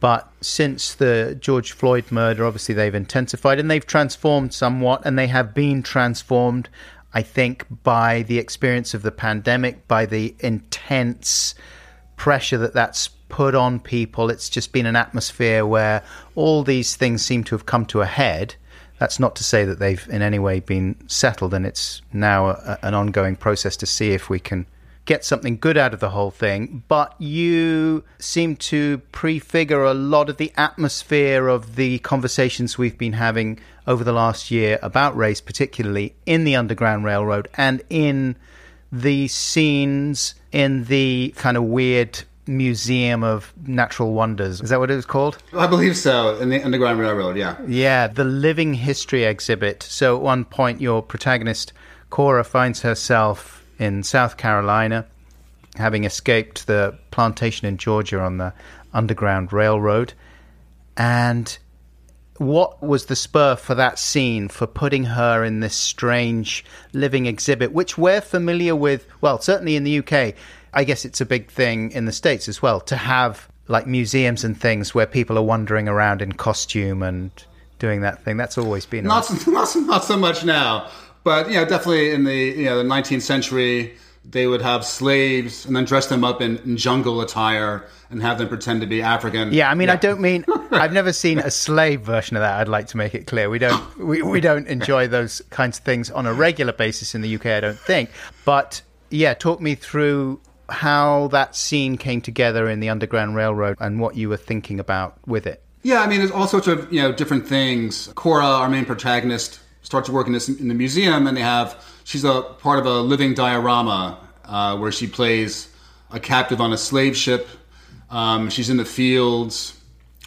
But since the George Floyd murder, obviously they've intensified and they've transformed somewhat, and they have been transformed, I think, by the experience of the pandemic, by the intense pressure that that's put on people. It's just been an atmosphere where all these things seem to have come to a head. That's not to say that they've in any way been settled, and it's now a, an ongoing process to see if we can get something good out of the whole thing. But you seem to prefigure a lot of the atmosphere of the conversations we've been having over the last year about race, particularly in the Underground Railroad and in the scenes in the kind of weird Museum of Natural Wonders. Is that what it was called? I believe so, in the Underground Railroad, yeah. Yeah, the Living History exhibit. So at one point, your protagonist, Cora, finds herself in South Carolina, having escaped the plantation in Georgia on the Underground Railroad. And what was the spur for that scene for putting her in this strange living exhibit, which we're familiar with? Well, certainly in the UK, I guess it's a big thing in the States as well to have like museums and things where people are wandering around in costume and doing that thing. That's always been not not, not so much now, but you know, definitely in the you know the 19th century, they would have slaves and then dress them up in, in jungle attire and have them pretend to be African. Yeah, I mean, yeah. I don't mean I've never seen a slave version of that. I'd like to make it clear we don't we, we don't enjoy those kinds of things on a regular basis in the UK. I don't think, but yeah, talk me through how that scene came together in the Underground Railroad and what you were thinking about with it. Yeah, I mean, there's all sorts of you know different things. Cora, our main protagonist, starts working in the museum, and they have she's a part of a living diorama uh, where she plays a captive on a slave ship. Um, she's in the fields,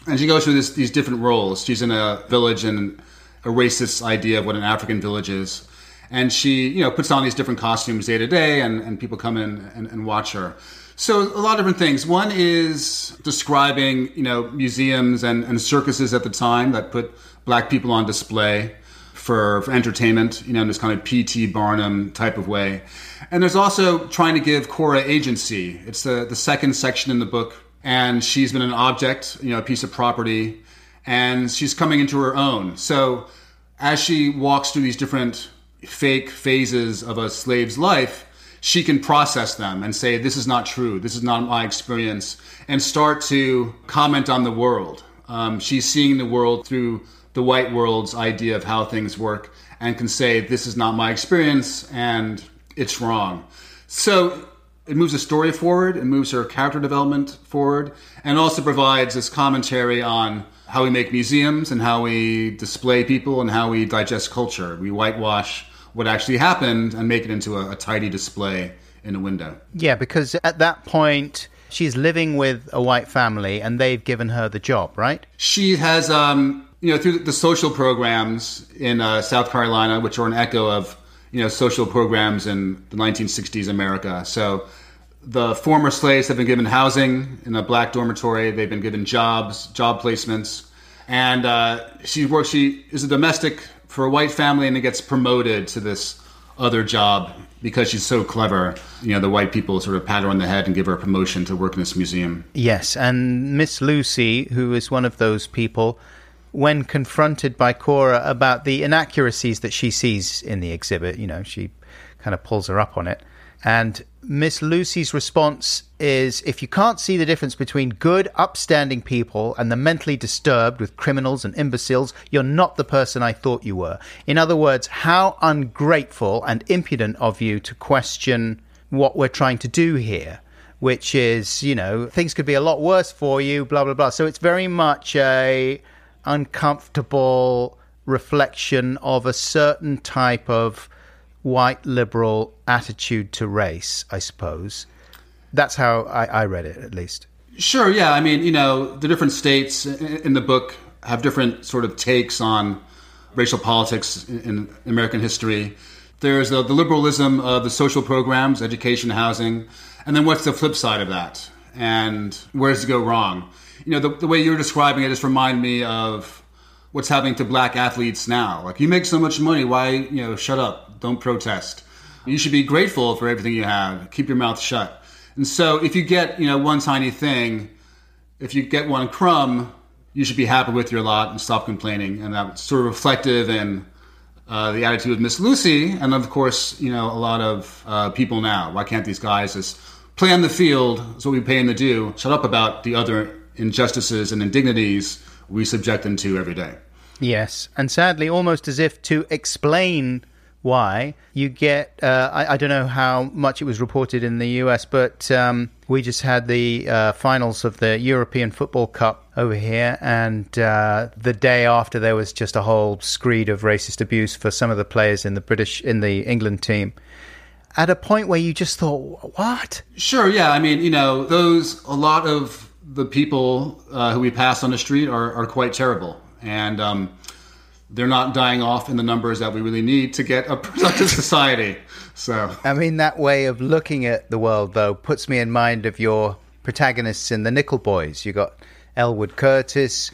and she goes through this, these different roles. She's in a village and a racist idea of what an African village is and she you know puts on these different costumes day to day and, and people come in and, and watch her so a lot of different things one is describing you know museums and, and circuses at the time that put black people on display for, for entertainment you know in this kind of pt barnum type of way and there's also trying to give cora agency it's the, the second section in the book and she's been an object you know a piece of property and she's coming into her own so as she walks through these different fake phases of a slave's life, she can process them and say, This is not true. This is not my experience, and start to comment on the world. Um, she's seeing the world through the white world's idea of how things work and can say, This is not my experience and it's wrong. So it moves the story forward, it moves her character development forward, and also provides this commentary on how we make museums and how we display people and how we digest culture. We whitewash what actually happened and make it into a, a tidy display in a window. Yeah, because at that point, she's living with a white family and they've given her the job, right? She has, um, you know, through the social programs in uh, South Carolina, which are an echo of, you know, social programs in the 1960s America. So the former slaves have been given housing in a black dormitory. They've been given jobs, job placements. And uh, she works, she is a domestic for a white family and it gets promoted to this other job because she's so clever. You know, the white people sort of pat her on the head and give her a promotion to work in this museum. Yes, and Miss Lucy, who is one of those people, when confronted by Cora about the inaccuracies that she sees in the exhibit, you know, she kind of pulls her up on it. And Miss Lucy's response is if you can't see the difference between good, upstanding people and the mentally disturbed with criminals and imbeciles, you're not the person I thought you were. In other words, how ungrateful and impudent of you to question what we're trying to do here, which is, you know, things could be a lot worse for you, blah, blah, blah. So it's very much a uncomfortable reflection of a certain type of white liberal attitude to race, I suppose. That's how I, I read it, at least. Sure, yeah. I mean, you know, the different states in the book have different sort of takes on racial politics in American history. There's the, the liberalism of the social programs, education, housing, and then what's the flip side of that? And where does it go wrong? You know, the, the way you're describing it just remind me of what's happening to black athletes now. Like, you make so much money, why, you know, shut up, don't protest. You should be grateful for everything you have. Keep your mouth shut. And so, if you get, you know, one tiny thing, if you get one crumb, you should be happy with your lot and stop complaining. And that's sort of reflective in uh, the attitude of Miss Lucy, and of course, you know, a lot of uh, people now. Why can't these guys just play on the field? That's what we pay them to do. Shut up about the other injustices and indignities we subject them to every day. Yes, and sadly, almost as if to explain why you get uh, I, I, don't know how much it was reported in the US but um, we just had the uh, finals of the European Football Cup over here and uh, the day after there was just a whole screed of racist abuse for some of the players in the British in the England team at a point where you just thought what sure yeah I mean you know those a lot of the people uh, who we pass on the street are, are quite terrible and um, they're not dying off in the numbers that we really need to get a productive society. So, I mean, that way of looking at the world, though, puts me in mind of your protagonists in the Nickel Boys. You got Elwood Curtis,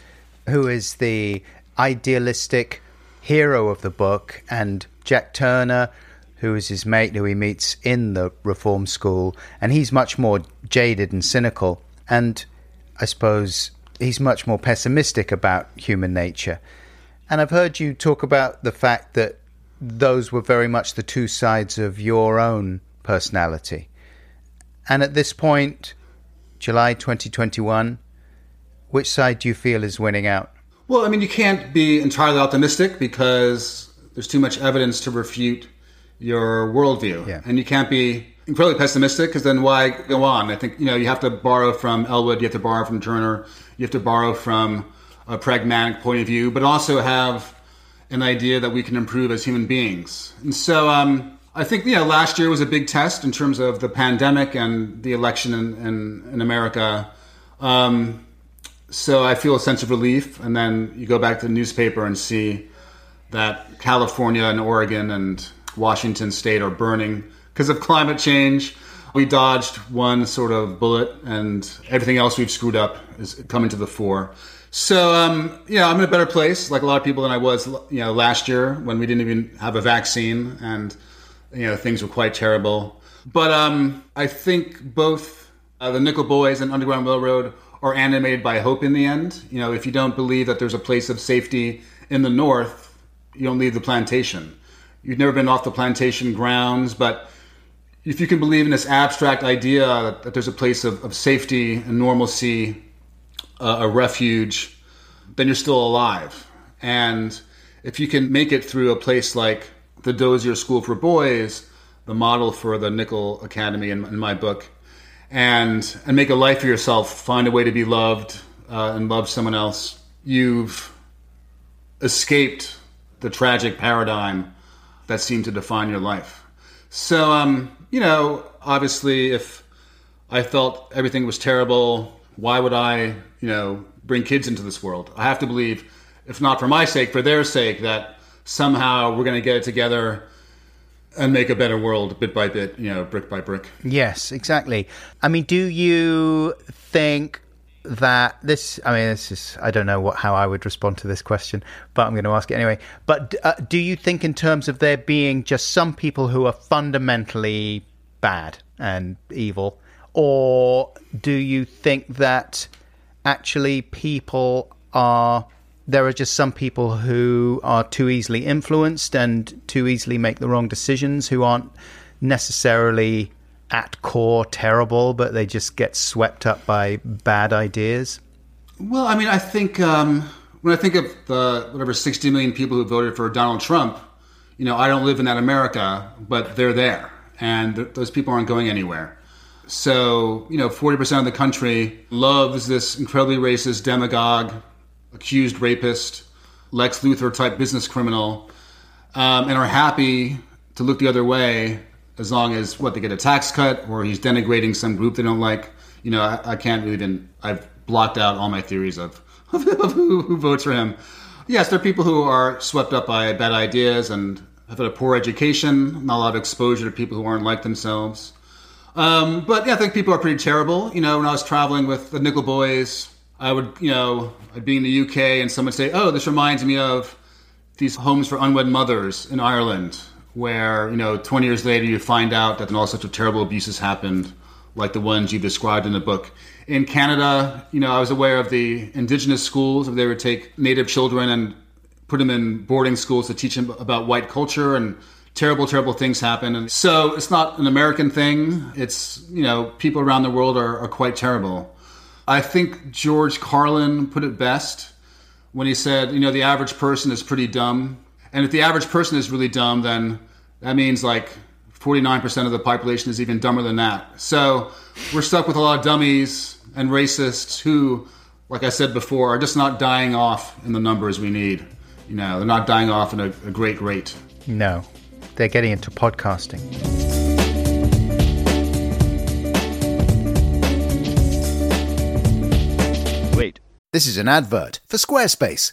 who is the idealistic hero of the book, and Jack Turner, who is his mate who he meets in the reform school, and he's much more jaded and cynical, and I suppose he's much more pessimistic about human nature. And I've heard you talk about the fact that those were very much the two sides of your own personality. And at this point, July 2021, which side do you feel is winning out? Well, I mean, you can't be entirely optimistic because there's too much evidence to refute your worldview. Yeah. And you can't be incredibly pessimistic because then why go on? I think, you know, you have to borrow from Elwood, you have to borrow from Turner, you have to borrow from a pragmatic point of view, but also have an idea that we can improve as human beings. And so um, I think you know last year was a big test in terms of the pandemic and the election in, in, in America. Um, so I feel a sense of relief, and then you go back to the newspaper and see that California and Oregon and Washington State are burning because of climate change. We dodged one sort of bullet, and everything else we've screwed up is coming to the fore. So, um, yeah, I'm in a better place, like a lot of people, than I was, you know, last year when we didn't even have a vaccine and, you know, things were quite terrible. But um, I think both uh, the Nickel Boys and Underground Railroad are animated by hope in the end. You know, if you don't believe that there's a place of safety in the North, you don't leave the plantation. You've never been off the plantation grounds, but if you can believe in this abstract idea that, that there's a place of, of safety and normalcy uh, a refuge, then you're still alive. And if you can make it through a place like the Dozier School for Boys, the model for the Nickel Academy in, in my book, and and make a life for yourself, find a way to be loved uh, and love someone else, you've escaped the tragic paradigm that seemed to define your life. So, um, you know, obviously, if I felt everything was terrible, why would I you know, bring kids into this world. I have to believe, if not for my sake, for their sake, that somehow we're going to get it together and make a better world bit by bit, you know, brick by brick. Yes, exactly. I mean, do you think that this i mean this is i don't know what how i would respond to this question but i'm going to ask it anyway. But uh, do you think in terms of there being just some people who are fundamentally bad and evil? Or do you think that actually people are there are just some people who are too easily influenced and too easily make the wrong decisions who aren't necessarily at core terrible but they just get swept up by bad ideas well i mean i think um, when i think of the whatever 60 million people who voted for donald trump you know i don't live in that america but they're there and th- those people aren't going anywhere. So, you know, 40% of the country loves this incredibly racist demagogue, accused rapist, Lex Luthor type business criminal, um, and are happy to look the other way as long as what they get a tax cut or he's denigrating some group they don't like. You know, I, I can't even. I've blocked out all my theories of, of, who, who votes for him. Yes, there are people who are swept up by bad ideas and have had a poor education, not a lot of exposure to people who aren't like themselves. Um, but yeah, I think people are pretty terrible. You know, when I was traveling with the Nickel Boys, I would, you know, I'd be in the UK and someone would say, "Oh, this reminds me of these homes for unwed mothers in Ireland, where you know, 20 years later, you find out that all sorts of terrible abuses happened, like the ones you described in the book." In Canada, you know, I was aware of the indigenous schools where they would take native children and put them in boarding schools to teach them about white culture and terrible, terrible things happen. And so it's not an American thing. It's, you know, people around the world are, are quite terrible. I think George Carlin put it best when he said, you know, the average person is pretty dumb. And if the average person is really dumb, then that means like 49% of the population is even dumber than that. So we're stuck with a lot of dummies and racists who, like I said before, are just not dying off in the numbers we need. You know, they're not dying off in a, a great rate. No, they're getting into podcasting. Wait. This is an advert for Squarespace.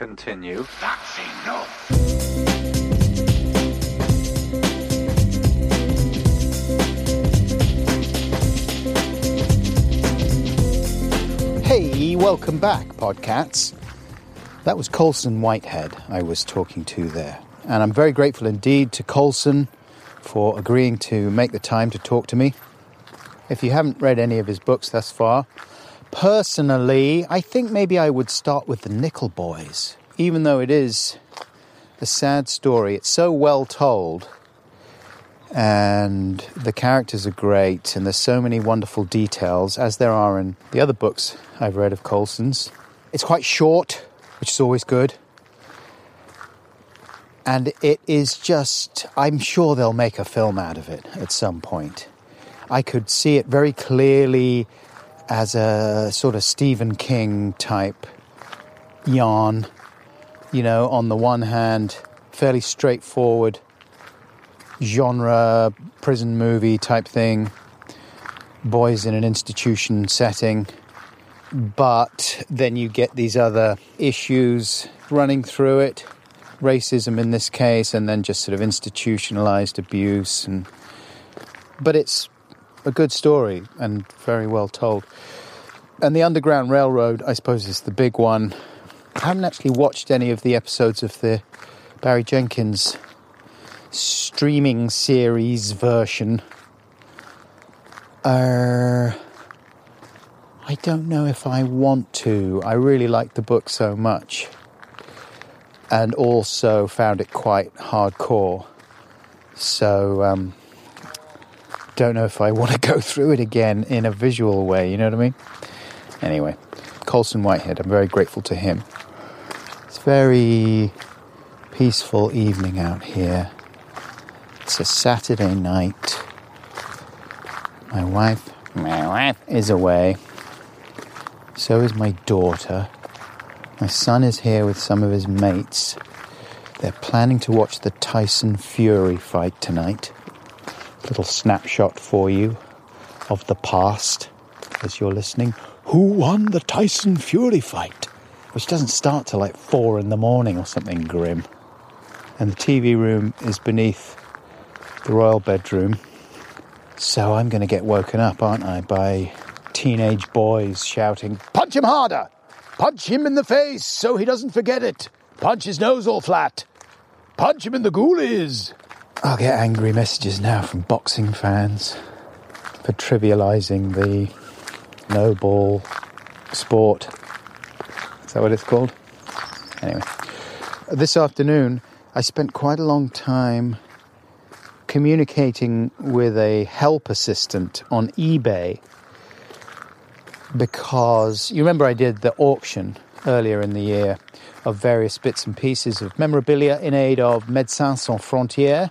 Continue. Hey, welcome back, Podcats. That was Colson Whitehead I was talking to there. And I'm very grateful indeed to Colson for agreeing to make the time to talk to me. If you haven't read any of his books thus far, personally, I think maybe I would start with The Nickel Boys. Even though it is a sad story, it's so well told and the characters are great and there's so many wonderful details as there are in the other books I've read of Colson's. It's quite short, which is always good. And it is just, I'm sure they'll make a film out of it at some point. I could see it very clearly as a sort of Stephen King type yarn. You know, on the one hand, fairly straightforward genre prison movie type thing, boys in an institution setting. But then you get these other issues running through it racism in this case, and then just sort of institutionalized abuse. And but it's a good story and very well told. And the Underground Railroad, I suppose, is the big one. I haven't actually watched any of the episodes of the Barry Jenkins streaming series version. Uh, I don't know if I want to. I really like the book so much, and also found it quite hardcore. So, um, don't know if I want to go through it again in a visual way. You know what I mean? Anyway, Colson Whitehead. I'm very grateful to him. It's very peaceful evening out here. It's a Saturday night. My wife, my wife is away. So is my daughter. My son is here with some of his mates. They're planning to watch the Tyson Fury fight tonight. Little snapshot for you of the past as you're listening. Who won the Tyson Fury fight? Which doesn't start till like four in the morning or something grim. And the TV room is beneath the royal bedroom. So I'm going to get woken up, aren't I, by teenage boys shouting, Punch him harder! Punch him in the face so he doesn't forget it! Punch his nose all flat! Punch him in the ghoulies! I'll get angry messages now from boxing fans for trivializing the no ball sport. Is that what it's called? Anyway, this afternoon I spent quite a long time communicating with a help assistant on eBay because you remember I did the auction earlier in the year of various bits and pieces of memorabilia in aid of Médecins Sans Frontières.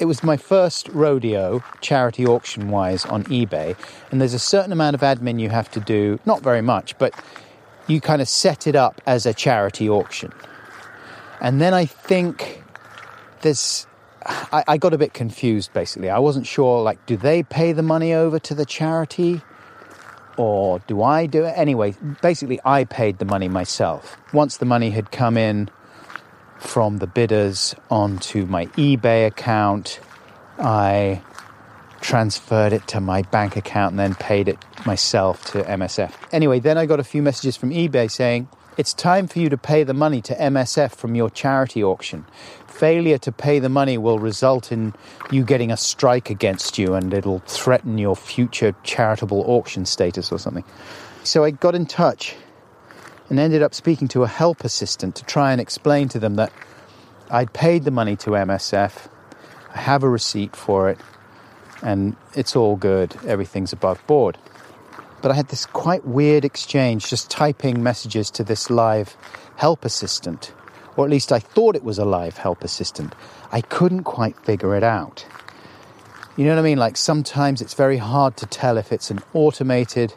It was my first rodeo, charity auction wise, on eBay, and there's a certain amount of admin you have to do, not very much, but you kind of set it up as a charity auction. And then I think there's I, I, got a bit confused basically. I wasn't sure, like, do they pay the money over to the charity or do I do it? Anyway, basically, I paid the money myself. Once the money had come in from the bidders onto my eBay account, I transferred it to my bank account and then paid it myself to MSF. Anyway, then I got a few messages from eBay saying, it's time for you to pay the money to MSF from your charity auction failure to pay the money will result in you getting a strike against you and it'll threaten your future charitable auction status or something. So I got in touch and ended up speaking to a help assistant to try and explain to them that I'd paid the money to MSF, I have a receipt for it, and it's all good, everything's above board. But I had this quite weird exchange just typing messages to this live help assistant or at least I thought it was a live help assistant. I couldn't quite figure it out. You know what I mean? Like sometimes it's very hard to tell if it's an automated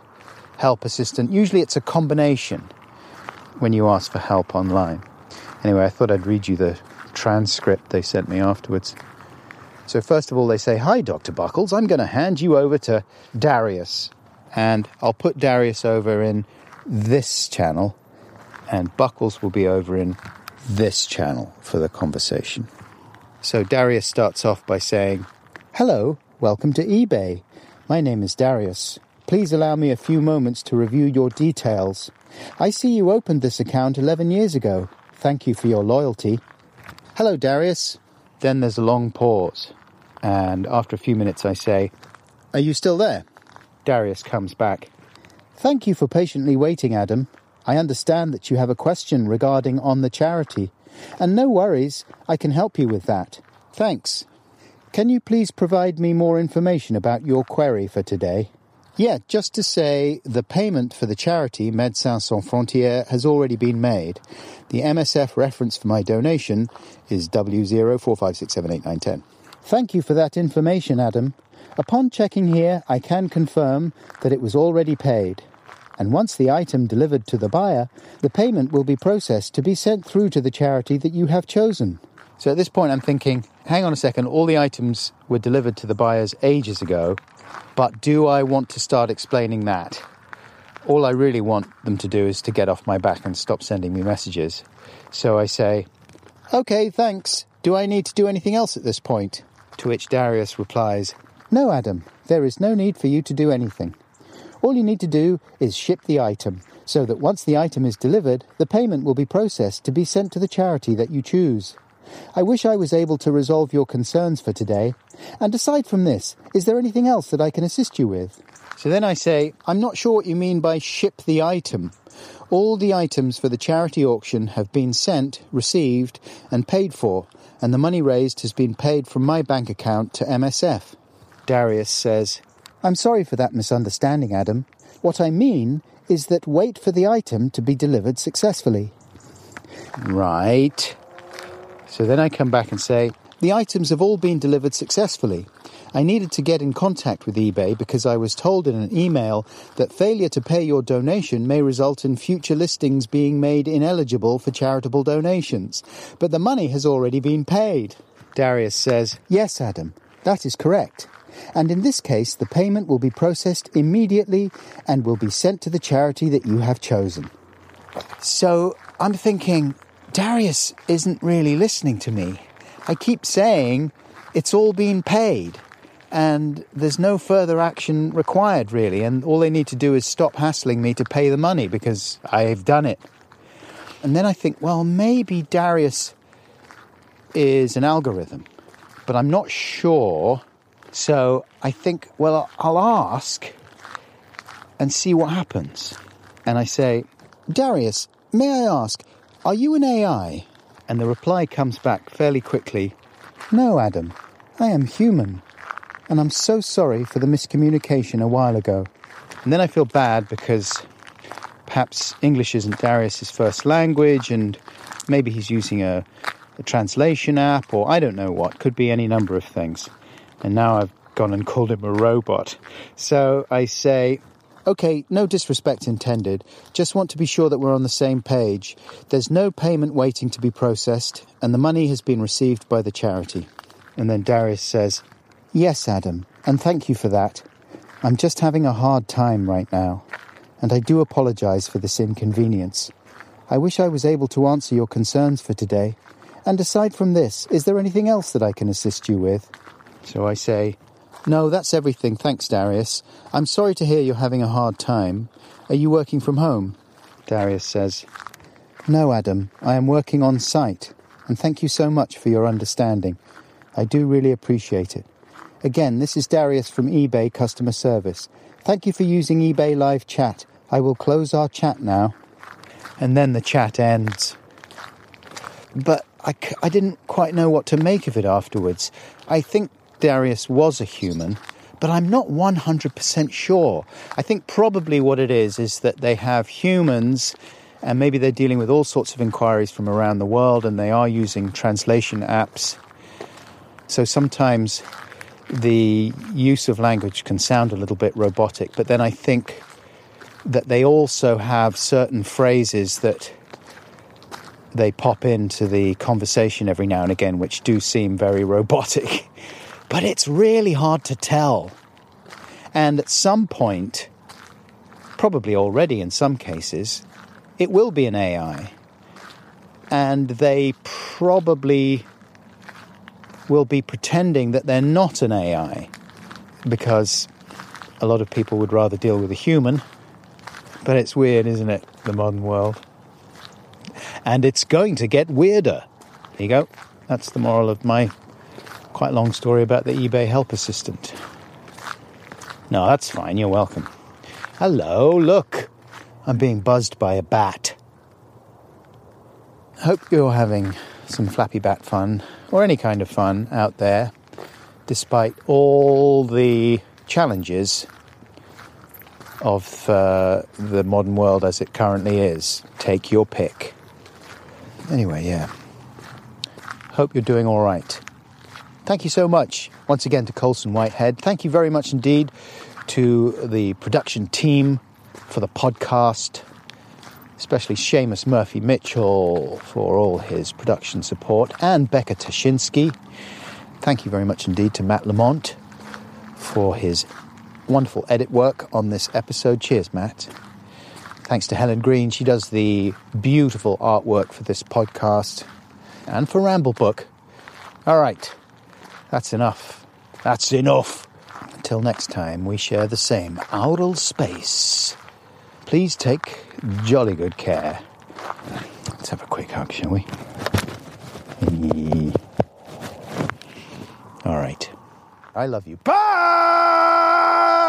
help assistant. Usually it's a combination when you ask for help online. Anyway, I thought I'd read you the transcript they sent me afterwards. So, first of all, they say, Hi, Dr. Buckles, I'm going to hand you over to Darius. And I'll put Darius over in this channel, and Buckles will be over in this channel for the conversation. So Darius starts off by saying, Hello, welcome to eBay. My name is Darius. Please allow me a few moments to review your details. I see you opened this account 11 years ago. Thank you for your loyalty. Hello, Darius. Then there's a long pause. And after a few minutes, I say, Are you still there? Darius comes back. Thank you for patiently waiting, Adam. I understand that you have a question regarding on the charity, and no worries, I can help you with that. Thanks. Can you please provide me more information about your query for today? Yeah, just to say the payment for the charity Médecins Sans Frontières has already been made. The MSF reference for my donation is W0456789110. Thank you for that information, Adam. Upon checking here, I can confirm that it was already paid and once the item delivered to the buyer, the payment will be processed to be sent through to the charity that you have chosen. So at this point, I'm thinking, hang on a second, all the items were delivered to the buyers ages ago, but do I want to start explaining that? All I really want them to do is to get off my back and stop sending me messages. So I say, OK, thanks. Do I need to do anything else at this point? To which Darius replies, No, Adam, there is no need for you to do anything. All you need to do is ship the item, so that once the item is delivered, the payment will be processed to be sent to the charity that you choose. I wish I was able to resolve your concerns for today. And aside from this, is there anything else that I can assist you with? So then I say, I'm not sure what you mean by ship the item. All the items for the charity auction have been sent, received, and paid for, and the money raised has been paid from my bank account to MSF. Darius says, I'm sorry for that misunderstanding, Adam. What I mean is that wait for the item to be delivered successfully. Right. So then I come back and say, The items have all been delivered successfully. I needed to get in contact with eBay because I was told in an email that failure to pay your donation may result in future listings being made ineligible for charitable donations. But the money has already been paid. Darius says, Yes, Adam, that is correct. And in this case, the payment will be processed immediately and will be sent to the charity that you have chosen. So I'm thinking, Darius isn't really listening to me. I keep saying it's all been paid and there's no further action required really and all they need to do is stop hassling me to pay the money because I've done it. And then I think, well, maybe Darius is an algorithm, but I'm not sure. So I think, well, I'll ask and see what happens. And I say, Darius, may I ask, are you an AI? And the reply comes back fairly quickly No, Adam, I am human. And I'm so sorry for the miscommunication a while ago. And then I feel bad because perhaps English isn't Darius's first language and maybe he's using a, a translation app or I don't know what. Could be any number of things. And now I've gone and called him a robot. So I say, Okay, no disrespect intended. Just want to be sure that we're on the same page. There's no payment waiting to be processed, and the money has been received by the charity. And then Darius says, Yes, Adam, and thank you for that. I'm just having a hard time right now, and I do apologize for this inconvenience. I wish I was able to answer your concerns for today. And aside from this, is there anything else that I can assist you with? So I say, no, that's everything. Thanks, Darius. I'm sorry to hear you're having a hard time. Are you working from home? Darius says, No, Adam. I am working on site. And thank you so much for your understanding. I do really appreciate it. Again, this is Darius from eBay Customer Service. Thank you for using eBay Live Chat. I will close our chat now. And then the chat ends. But I, I didn't quite know what to make of it afterwards. I think Darius was a human, but I'm not 100% sure. I think probably what it is is that they have humans and maybe they're dealing with all sorts of inquiries from around the world and they are using translation apps. So sometimes the use of language can sound a little bit robotic, but then I think that they also have certain phrases that they pop into the conversation every now and again, which do seem very robotic. But it's really hard to tell. And at some point, probably already in some cases, it will be an AI. And they probably will be pretending that they're not an AI because a lot of people would rather deal with a human. But it's weird, isn't it? The modern world. And it's going to get weirder. There you go. That's the moral of my quite long story about the eBay help assistant. No, that's fine. You're welcome. Hello, look. I'm being buzzed by a bat. Hope you're having some flappy bat fun or any kind of fun out there, despite all the challenges of uh, the modern world as it currently is. Take your pick. Anyway, yeah. Hope you're doing all right. Thank you so much once again to Colson Whitehead. Thank you very much indeed to the production team for the podcast, especially Seamus Murphy Mitchell for all his production support, and Becca Ptaszynski. Thank you very much indeed to Matt Lamont for his wonderful edit work on this episode. Cheers, Matt. Thanks to Helen Green. She does the beautiful artwork for this podcast and for Ramble Book. All right, that's enough. That's enough. Until next time, we share the same aural space. Please take jolly good care. Let's have a quick hug, shall we? All right. I love you. Bye!